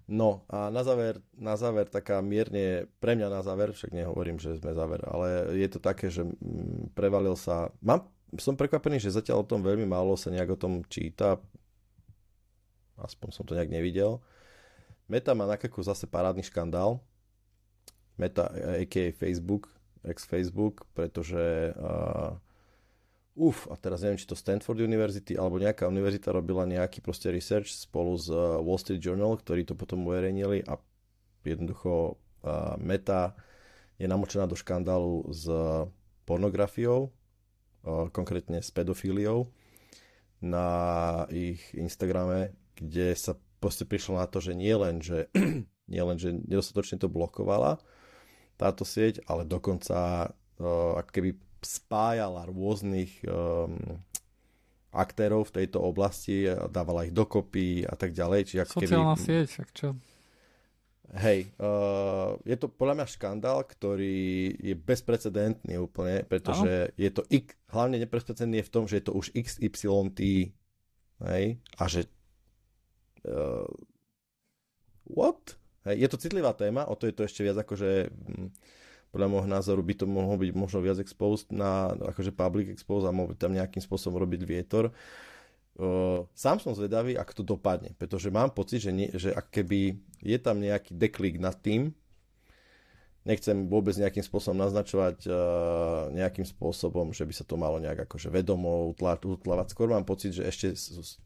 No a na záver, na záver taká mierne, pre mňa na záver, však nehovorím, že sme záver, ale je to také, že mm, prevalil sa, mám, som prekvapený, že zatiaľ o tom veľmi málo sa nejak o tom číta, aspoň som to nejak nevidel. Meta má na zase parádny škandál, Meta, a.k.a. Facebook, ex-Facebook, pretože uh, uf, a teraz neviem, či to Stanford University alebo nejaká univerzita robila nejaký proste research spolu s uh, Wall Street Journal, ktorí to potom uverejnili a jednoducho uh, Meta je namočená do škandálu s pornografiou, uh, konkrétne s pedofíliou na ich Instagrame, kde sa proste prišlo na to, že nie len, že, (clears throat) nie len, že nedostatočne to blokovala, táto sieť, ale dokonca uh, ako keby spájala rôznych um, aktérov v tejto oblasti, dávala ich dokopy a tak ďalej. Čiže ako Sociálna keby, sieť, ak čo? Hej, uh, je to podľa mňa škandál, ktorý je bezprecedentný úplne, pretože Aho. je to x, hlavne neprecedentný je v tom, že je to už XYT, hej, a že uh, what? Hej, je to citlivá téma, o to je to ešte viac akože podľa môjho názoru by to mohlo byť možno viac exposed na akože public expose a mohol tam nejakým spôsobom robiť vietor. Uh, sám som zvedavý, ak to dopadne, pretože mám pocit, že, nie, že ak keby je tam nejaký deklik nad tým, nechcem vôbec nejakým spôsobom naznačovať uh, nejakým spôsobom, že by sa to malo nejak akože vedomo utlávať. Skôr mám pocit, že ešte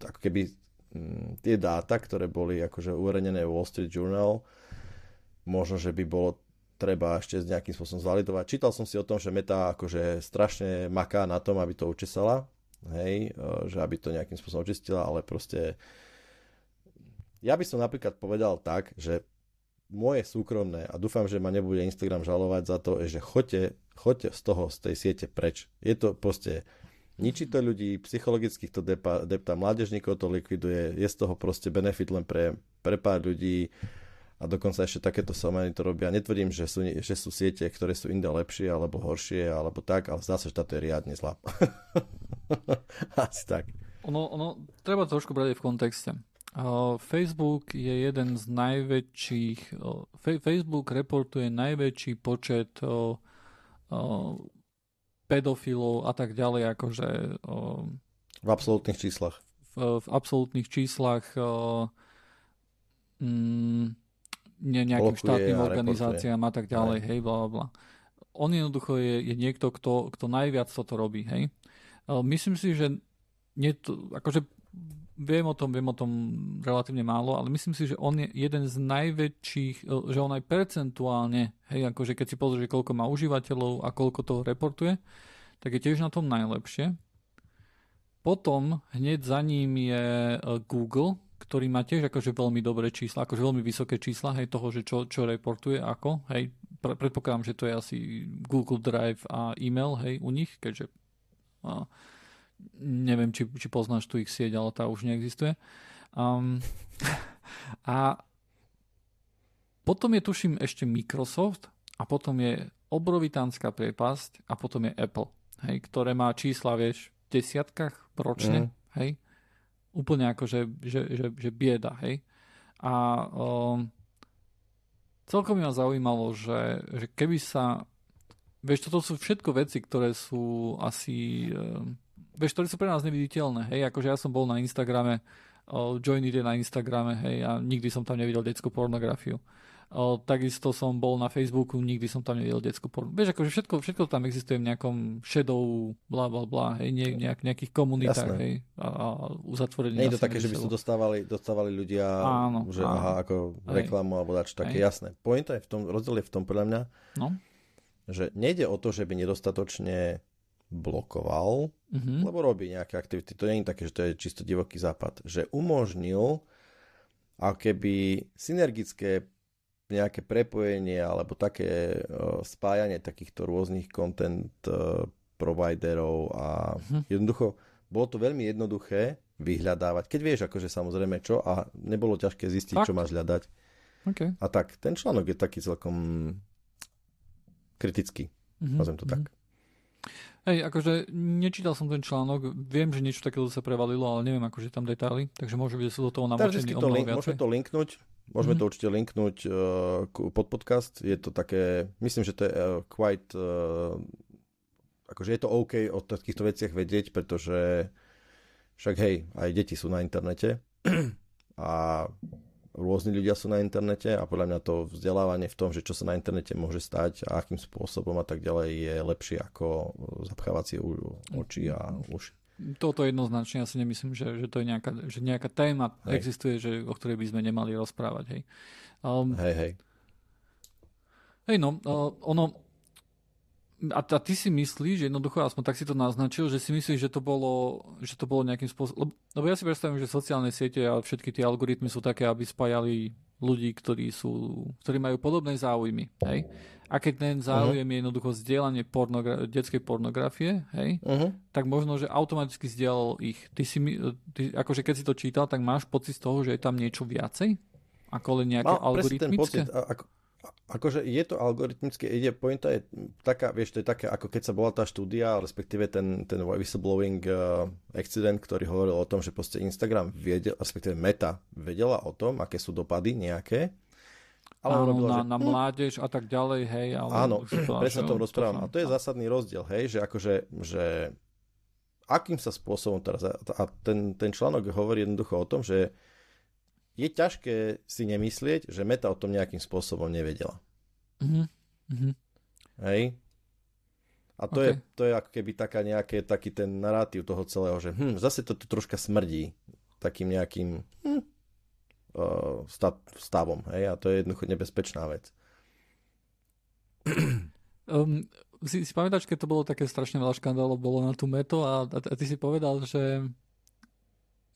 ako keby tie dáta, ktoré boli akože uverejnené Wall Street Journal, možno, že by bolo treba ešte s nejakým spôsobom zvalidovať. Čítal som si o tom, že Meta akože strašne maká na tom, aby to učesala, hej, e, že aby to nejakým spôsobom očistila, ale proste ja by som napríklad povedal tak, že moje súkromné, a dúfam, že ma nebude Instagram žalovať za to, že choďte, choďte z toho, z tej siete preč. Je to proste Ničí to ľudí, psychologicky to depa, depta mládežníkov to likviduje, je z toho proste benefit len pre, pre pár ľudí a dokonca ešte takéto samé to robia. Netvrdím, že sú, že sú siete, ktoré sú inde lepšie alebo horšie alebo tak, ale zdá sa, že táto je riadne zlá. (laughs) Asi tak. Ono, ono, treba trošku brať v kontexte. Facebook je jeden z najväčších, Facebook reportuje najväčší počet pedofilov a tak ďalej, akože... V absolútnych číslach. V, v absolútnych číslach mm, ne, nejakým Blokuje štátnym organizáciám a tak ďalej, hej, bla, bla. On jednoducho je, je niekto, kto, kto najviac toto robí, hej. Myslím si, že nie to, akože viem o tom, viem o tom relatívne málo, ale myslím si, že on je jeden z najväčších, e, že on aj percentuálne, hej, akože keď si pozrieš, koľko má užívateľov a koľko toho reportuje, tak je tiež na tom najlepšie. Potom hneď za ním je e, Google, ktorý má tiež akože veľmi dobré čísla, akože veľmi vysoké čísla, hej, toho, že čo, čo reportuje, ako, hej, predpokladám, že to je asi Google Drive a e-mail, hej, u nich, keďže a, neviem, či, či poznáš tu ich sieť, ale tá už neexistuje. Um, (laughs) a potom je, tuším, ešte Microsoft a potom je obrovitánska priepasť a potom je Apple, hej, ktoré má čísla, vieš, v desiatkách ročne, mm. hej. Úplne ako, že, že, že, že bieda, hej. A um, celkom ma zaujímalo, že, že keby sa Vieš, toto sú všetko veci, ktoré sú asi um, vieš, ktoré sú pre nás neviditeľné, hej, akože ja som bol na Instagrame, uh, Join ide na Instagrame, hej, a nikdy som tam nevidel detskú pornografiu. O, takisto som bol na Facebooku, nikdy som tam nevidel detskú pornu. Vieš, akože všetko, všetko tam existuje v nejakom shadow, bla bla bla, hej, nie, nejak, nejakých komunitách, Jasné. hej, a, a uzatvorení. Nie je to také, že by sa dostávali, dostávali ľudia, áno, že áno. aha, ako reklamu alebo dač také, hej. jasné. Pointa je v tom, rozdiel je v tom podľa mňa, no? že nejde o to, že by nedostatočne blokoval, mm-hmm. lebo robí nejaké aktivity. To nie je také, že to je čisto divoký západ. Že umožnil a keby synergické nejaké prepojenie alebo také uh, spájanie takýchto rôznych content uh, providerov a mm-hmm. jednoducho bolo to veľmi jednoduché vyhľadávať, keď vieš akože samozrejme čo a nebolo ťažké zistiť, Fakt? čo máš hľadať. Okay. A tak, ten článok je taký celkom kritický. Mm-hmm. to tak. Hej, akože nečítal som ten článok, viem, že niečo takéto sa prevalilo, ale neviem akože tam detaily, takže môže byť, že sú do toho namočení o link, Môžeme to linknúť, môžeme mm-hmm. to určite linknúť uh, pod podcast, je to také, myslím, že to je uh, quite, uh, akože je to OK o takýchto veciach vedieť, pretože však hej, aj deti sú na internete (clears throat) a rôzni ľudia sú na internete a podľa mňa to vzdelávanie v tom, že čo sa na internete môže stať a akým spôsobom a tak ďalej je lepšie ako zapchávacie oči a uši. Toto jednoznačne, ja si nemyslím, že, že to je nejaká, že nejaká téma hej. existuje, že, o ktorej by sme nemali rozprávať. Hej, um, hej. hej. Hej, no, uh, ono, a, a ty si myslíš, že jednoducho, aspoň tak si to naznačil, že si myslíš, že to bolo, že to bolo nejakým spôsobom... Lebo, lebo ja si predstavím, že sociálne siete a všetky tie algoritmy sú také, aby spájali ľudí, ktorí, sú, ktorí majú podobné záujmy. Hej? A keď ten záujem uh-huh. je jednoducho zdieľanie pornogra- detskej pornografie, hej, uh-huh. tak možno, že automaticky zdieľal ich. Ty si, ty, akože keď si to čítal, tak máš pocit z toho, že je tam niečo viacej? Ako len nejaké Mal algoritmické? Ten pocit, ako, akože je to algoritmické, ide, pointa je taká, vieš, to je také, ako keď sa bola tá štúdia, respektíve ten, ten whistleblowing uh, accident, ktorý hovoril o tom, že proste Instagram vedel, respektíve Meta vedela o tom, aké sú dopady nejaké, ale áno, robila, na, že, na hm, mládež a tak ďalej, hej. Ale áno, presne o tom rozprávam. A to je zásadný rozdiel, hej, že akože, že akým sa spôsobom teraz, a ten, ten článok hovorí jednoducho o tom, že je ťažké si nemyslieť, že Meta o tom nejakým spôsobom nevedela. Mm-hmm. Hej? A to, okay. je, to je ako keby taká nejaké, taký ten narratív toho celého, že hm, zase to tu troška smrdí takým nejakým hm, uh, stav, stavom. Hej? A to je jednoducho nebezpečná vec. Um, si, si pamätáš, keď to bolo také strašne veľa škandálov, bolo na tú meto a, a, a ty si povedal, že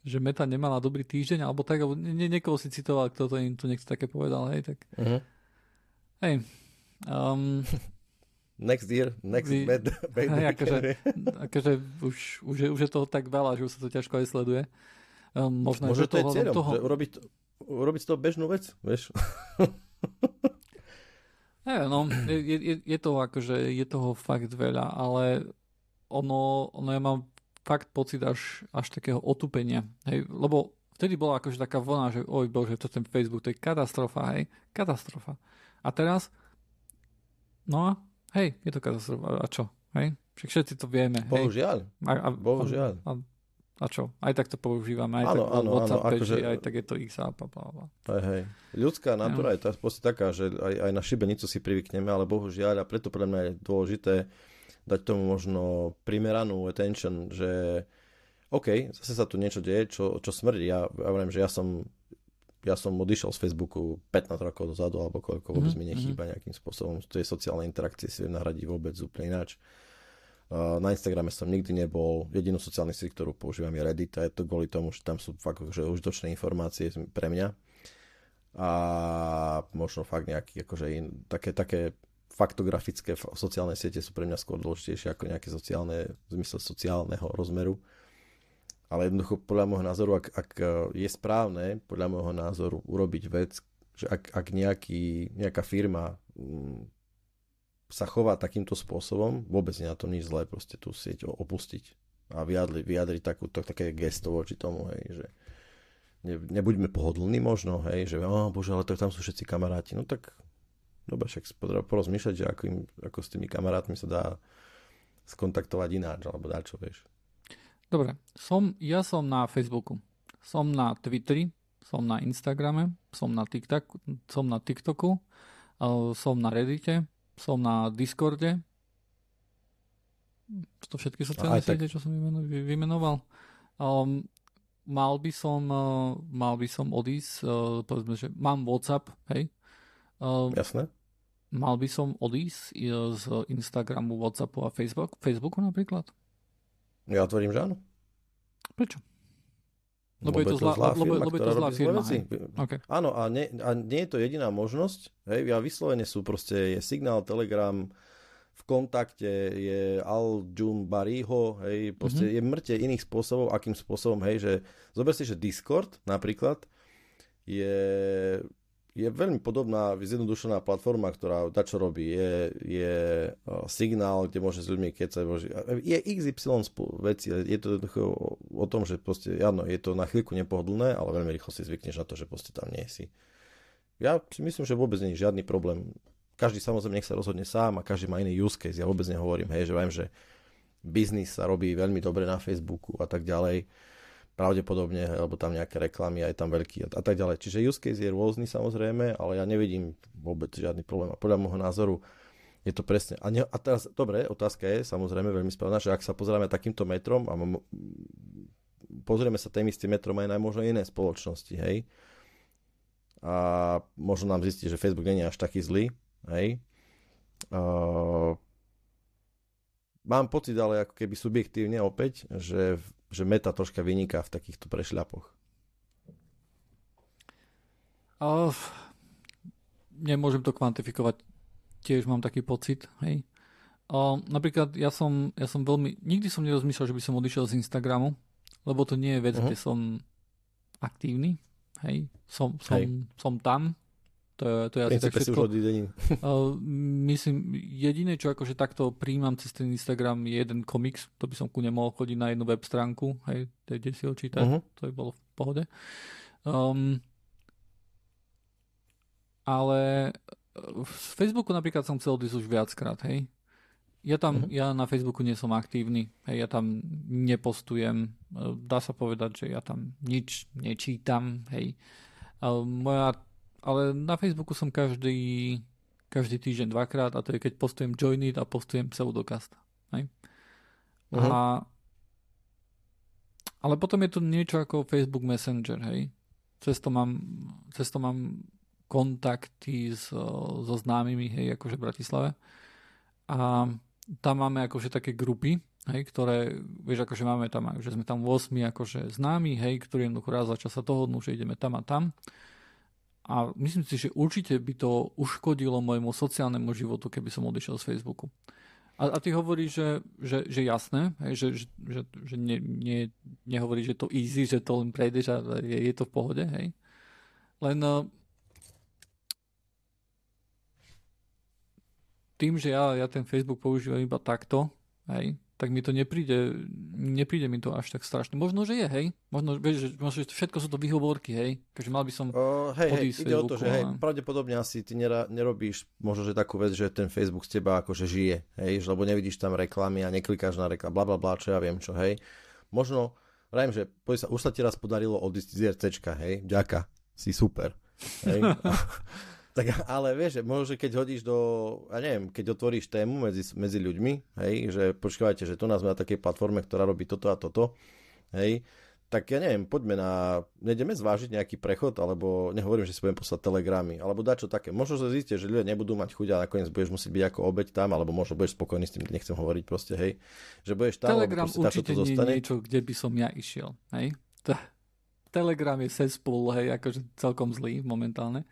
že Meta nemala dobrý týždeň, alebo tak, alebo nie, niekoho si citoval, kto to im tu niekto také povedal, hej, tak... Uh-huh. Hej. Um, (laughs) next year, next vy, bad, (laughs) bad hej, akože, akože už, už, je, už je toho tak veľa, že už sa to ťažko aj sleduje. Um, možno Možno to je cieľom, toho... že urobiť, urobiť z toho bežnú vec, vieš. (laughs) Neviem, no, je, je, je toho akože, je toho fakt veľa, ale ono, ono ja mám fakt pocit až, až takého otupenia. Hej? Lebo vtedy bola akože taká vlna, že oj bože, to ten Facebook, to je katastrofa, hej, katastrofa. A teraz, no a hej, je to katastrofa, a čo, hej? Však všetci to vieme. Bohužiaľ. Hej. A, a, Bohužiaľ. A, a čo? Aj tak to používame, aj ano, tak ano, WhatsApp ano, akože... aj tak je to XApp a bla, bla. Hej, hej. Ľudská natúra je tá, taká, že aj, aj na šibenicu si privykneme, ale bohužiaľ a preto podľa mňa je dôležité dať tomu možno primeranú attention, že OK, zase sa tu niečo deje, čo, čo smrdí. Ja, ja viem, že ja som ja som odišiel z Facebooku 15 rokov dozadu, alebo koľko vôbec mm-hmm. mi nechýba nejakým spôsobom. Tie sociálne interakcie si viem nahradiť vôbec úplne ináč. Na Instagrame som nikdy nebol. Jedinú sociálnu sieť, ktorú používam je Reddit a je to kvôli tomu, že tam sú fakt že užitočné informácie pre mňa. A možno fakt nejaké akože in, také, také faktografické sociálne siete sú pre mňa skôr dôležitejšie ako nejaké sociálne, v zmysle sociálneho rozmeru. Ale jednoducho podľa môjho názoru, ak, ak je správne, podľa môjho názoru, urobiť vec, že ak, ak nejaký, nejaká firma mm, sa chová takýmto spôsobom, vôbec nie na tom nič zlé, proste tú sieť opustiť a vyjadri, vyjadriť takúto, také gesto voči tomu, hej, že ne, nebuďme pohodlní možno, hej, že oh, bože, ale to, tam sú všetci kamaráti, no tak dobre, však porozmýšľať, že ako, im, ako s tými kamarátmi sa dá skontaktovať ináč, alebo dá čo, vieš. Dobre, som, ja som na Facebooku, som na Twitteri, som na Instagrame, som na, TikTok, som na TikToku, som na Reddite, som na Discorde. To všetky sociálne siete, čo som vymenoval. Um, mal by som, uh, mal by som odísť, uh, povedzme, že mám WhatsApp, hej. Uh, Jasné. Mal by som odísť uh, z Instagramu, WhatsAppu a Facebook, Facebooku napríklad? Ja otvorím, že áno. Prečo? Lebo, je to zlá, zlá firma, lebo, lebo je to zlá firma. Veci. Okay. Áno, a nie, a nie je to jediná možnosť. Hej, ja vyslovene sú proste, je signál, telegram, v kontakte je Al Jun Bariho, hej, proste mm-hmm. je mŕte iných spôsobov, akým spôsobom, hej, že zober si, že Discord napríklad je je veľmi podobná, zjednodušená platforma, ktorá čo robí. Je, je signál, kde môže s ľuďmi kecať. Je XY veci. Je to o tom, že proste, áno, je to na chvíľku nepohodlné, ale veľmi rýchlo si zvykneš na to, že proste tam nie si. Ja si myslím, že vôbec nie je žiadny problém. Každý samozrejme nech sa rozhodne sám a každý má iný use case. Ja vôbec nehovorím, hej, že viem, že biznis sa robí veľmi dobre na Facebooku a tak ďalej pravdepodobne, alebo tam nejaké reklamy, aj tam veľký a, tak ďalej. Čiže use case je rôzny samozrejme, ale ja nevidím vôbec žiadny problém. A podľa môjho názoru je to presne. A, ne, a teraz, dobre, otázka je samozrejme veľmi správna, že ak sa pozrieme takýmto metrom a pozrieme sa tým istým metrom aj na možno iné spoločnosti, hej, a možno nám zistí, že Facebook nie je až taký zlý, hej. Uh, mám pocit, ale ako keby subjektívne opäť, že že meta troška vyniká v takýchto prešľapoch. Uh, nemôžem to kvantifikovať. Tiež mám taký pocit. Hej. Uh, napríklad ja som, ja som veľmi... Nikdy som nerozmýšľal, že by som odišiel z Instagramu, lebo to nie je vec, uh-huh. kde som aktívny. Hej. Som, som, hej. som tam, to je, to je asi tak všetko. (laughs) Myslím, jediné, čo akože takto príjmam cez ten Instagram je jeden komiks, to by som ku nemohol chodiť na jednu web stránku, hej, kde si ho čítať, uh-huh. to by bolo v pohode. Um, ale z Facebooku napríklad som chcel odísť už viackrát, hej. Ja tam, uh-huh. ja na Facebooku nie som aktívny, hej, ja tam nepostujem, dá sa povedať, že ja tam nič nečítam, hej. Moja ale na Facebooku som každý, každý týždeň dvakrát a to je keď postujem Joinit a postujem Pseudocast. Hej? Uh-huh. A, ale potom je tu niečo ako Facebook Messenger, hej. Cez to mám, cez to mám kontakty so, so známymi, hej, akože v Bratislave. A tam máme akože také grupy, hej, ktoré, vieš, akože máme tam, že sme tam 8 akože známi, hej, ktorí jednoducho raz za čas sa dohodnú, že ideme tam a tam a myslím si, že určite by to uškodilo môjmu sociálnemu životu, keby som odišiel z Facebooku. A, a ty hovoríš, že, že, že jasné, že, že, že, že ne, ne, nehovoríš, že to easy, že to len prejdeš a je, je to v pohode, hej. Len uh, tým, že ja, ja ten Facebook používam iba takto, hej, tak mi to nepríde, nepríde mi to až tak strašne. Možno, že je, hej. Možno, vieš, že, možno, že všetko sú to výhovorky, hej. Takže mal by som uh, hej, hej, ide o to, že hej, pravdepodobne asi ty nera, nerobíš možno, že takú vec, že ten Facebook z teba akože žije, hej, že, lebo nevidíš tam reklamy a neklikáš na reklamy, bla bla bla, čo ja viem čo, hej. Možno, vrajem, že sa, už sa ti raz podarilo odísť z RCčka, hej, ďaka, si super. Hej. (laughs) Tak, (laughs) ale vieš, možno, že keď hodíš do, ja neviem, keď otvoríš tému medzi, medzi ľuďmi, hej, že počúvajte, že tu nás sme na takej platforme, ktorá robí toto a toto, hej, tak ja neviem, poďme na, nejdeme zvážiť nejaký prechod, alebo nehovorím, že si budem poslať telegramy, alebo čo také. Možno sa zistíte, že ľudia nebudú mať chuť a nakoniec budeš musieť byť ako obeď tam, alebo možno budeš spokojný s tým, nechcem hovoriť proste, hej, že budeš tam, Telegram určite to nie je niečo, kde by som ja išiel, hej. Telegram je cesspool, hej, akože celkom zlý momentálne.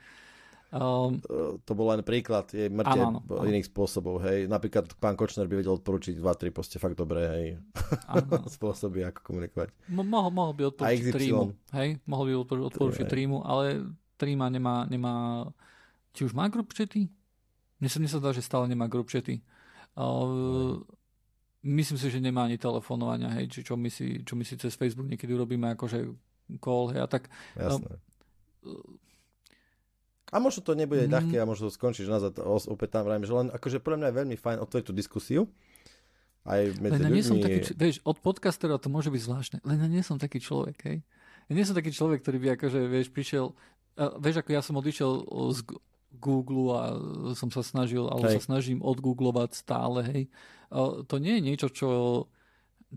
Um, to bol len príklad, je mŕte iných spôsobov, hej. Napríklad pán Kočner by vedel odporučiť 2-3 proste fakt dobré, hej, (laughs) spôsoby, ako komunikovať. Mo- mohol, mohol by odporučiť Trímu, hej, mohol by odporučiť Trímu, ale Tríma nemá, nemá, či už má group chaty? Mne sa, mne sa dá, že stále nemá group chaty. Uh, myslím si, že nemá ani telefonovania, hej, či čo my si, čo my si cez Facebook niekedy urobíme akože call, hej, a tak. Jasné. Uh, a možno to nebude mm. ľahké a možno to skončíš nazad opäť tam vrajím, že len akože pre mňa je veľmi fajn otvoriť tú diskusiu. Aj medzi len ja nie som taký, vieš, od podcastera to môže byť zvláštne, len ja nie som taký človek, hej. Ja nie som taký človek, ktorý by akože, vieš, prišiel, vieš, ako ja som odišiel z Google a som sa snažil, alebo hej. sa snažím odgooglovať stále, hej. To nie je niečo, čo,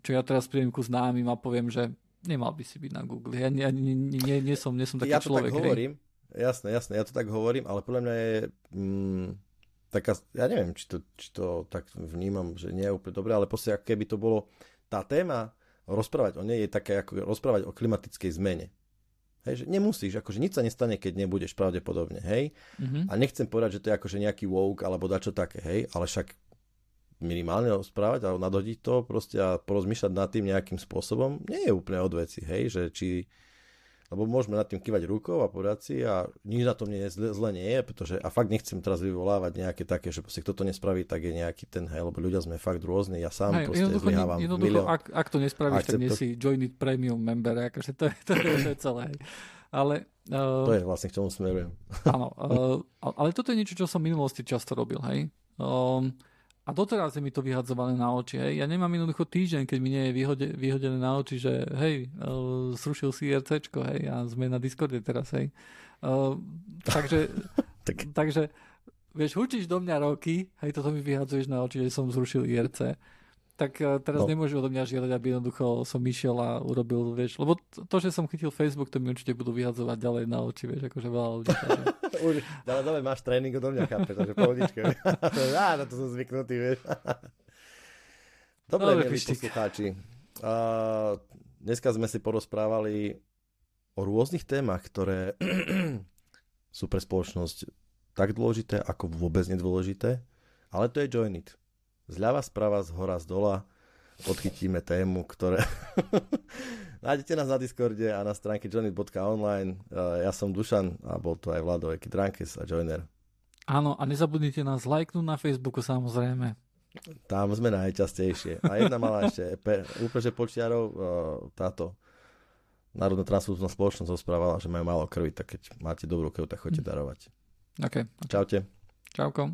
čo ja teraz prídem ku známym a poviem, že nemal by si byť na Google. Ja nie, nie, nie, nie, som, nie som taký ja človek. Ja to tak hovorím, hej. Jasné, jasné, ja to tak hovorím, ale podľa mňa je mm, taká, ja neviem, či to, či to tak vnímam, že nie je úplne dobré, ale proste keby to bolo, tá téma rozprávať o nej je také ako rozprávať o klimatickej zmene. Hej, že nemusíš, akože nič sa nestane, keď nebudeš pravdepodobne, hej. Mm-hmm. A nechcem povedať, že to je akože nejaký woke alebo dačo také, hej, ale však minimálne rozprávať a nadhodiť to proste a porozmýšľať nad tým nejakým spôsobom nie je úplne od veci, hej, že či lebo môžeme nad tým kývať rukou a povedať si a nič na tom nie zle, zle nie je, pretože a fakt nechcem teraz vyvolávať nejaké také, že proste kto to nespraví, tak je nejaký ten, hej, lebo ľudia sme fakt rôzni, ja sám hej, proste jednoducho, zlyhávam. Jednoducho, milión, ak, ak, to nespravíš, tak nie to... si Join It Premium member, akože to, je, to, je, to je celé. Ale, uh, to je vlastne k čomu smerujem. Áno, uh, ale toto je niečo, čo som v minulosti často robil, hej. Um, a doteraz je mi to vyhadzované na oči. Hej. Ja nemám jednoducho týždeň, keď mi nie je vyhode, vyhodené na oči, že hej, uh, zrušil si IRCčko, hej, a sme na Discorde teraz, hej. Uh, takže, (laughs) tak. takže, vieš, hučíš do mňa roky, hej, toto mi vyhadzuješ na oči, že som zrušil IRC tak eh, teraz no. nemôžu odo mňa žiadať, aby jednoducho som išiel a urobil, vieš, lebo to, že som chytil Facebook, to mi určite budú vyhadzovať ďalej na oči, vieš, akože veľa ľudí. Už, ale dole máš tréning odo mňa, chápe, takže pohodičke. (laughs) Á, na to som zvyknutý, vieš. (laughs) Dobre, Dobre milí poslucháči. Uh, dneska sme si porozprávali o rôznych témach, ktoré (clears throat) sú pre spoločnosť tak dôležité, ako vôbec nedôležité, ale to je Join It zľava, sprava, z hora, z dola podchytíme tému, ktoré... (laughs) Nájdete nás na Discorde a na stránke johnny.online. Ja som Dušan a bol to aj Vlado Drankes a Joiner. Áno, a nezabudnite nás lajknúť na Facebooku samozrejme. Tam sme najčastejšie. A jedna malá ešte, úplne počiarov, táto Národná transfúzna spoločnosť rozprávala, že majú málo krvi, tak keď máte dobrú krv, tak choďte darovať. Okay. Čaute. Čauko.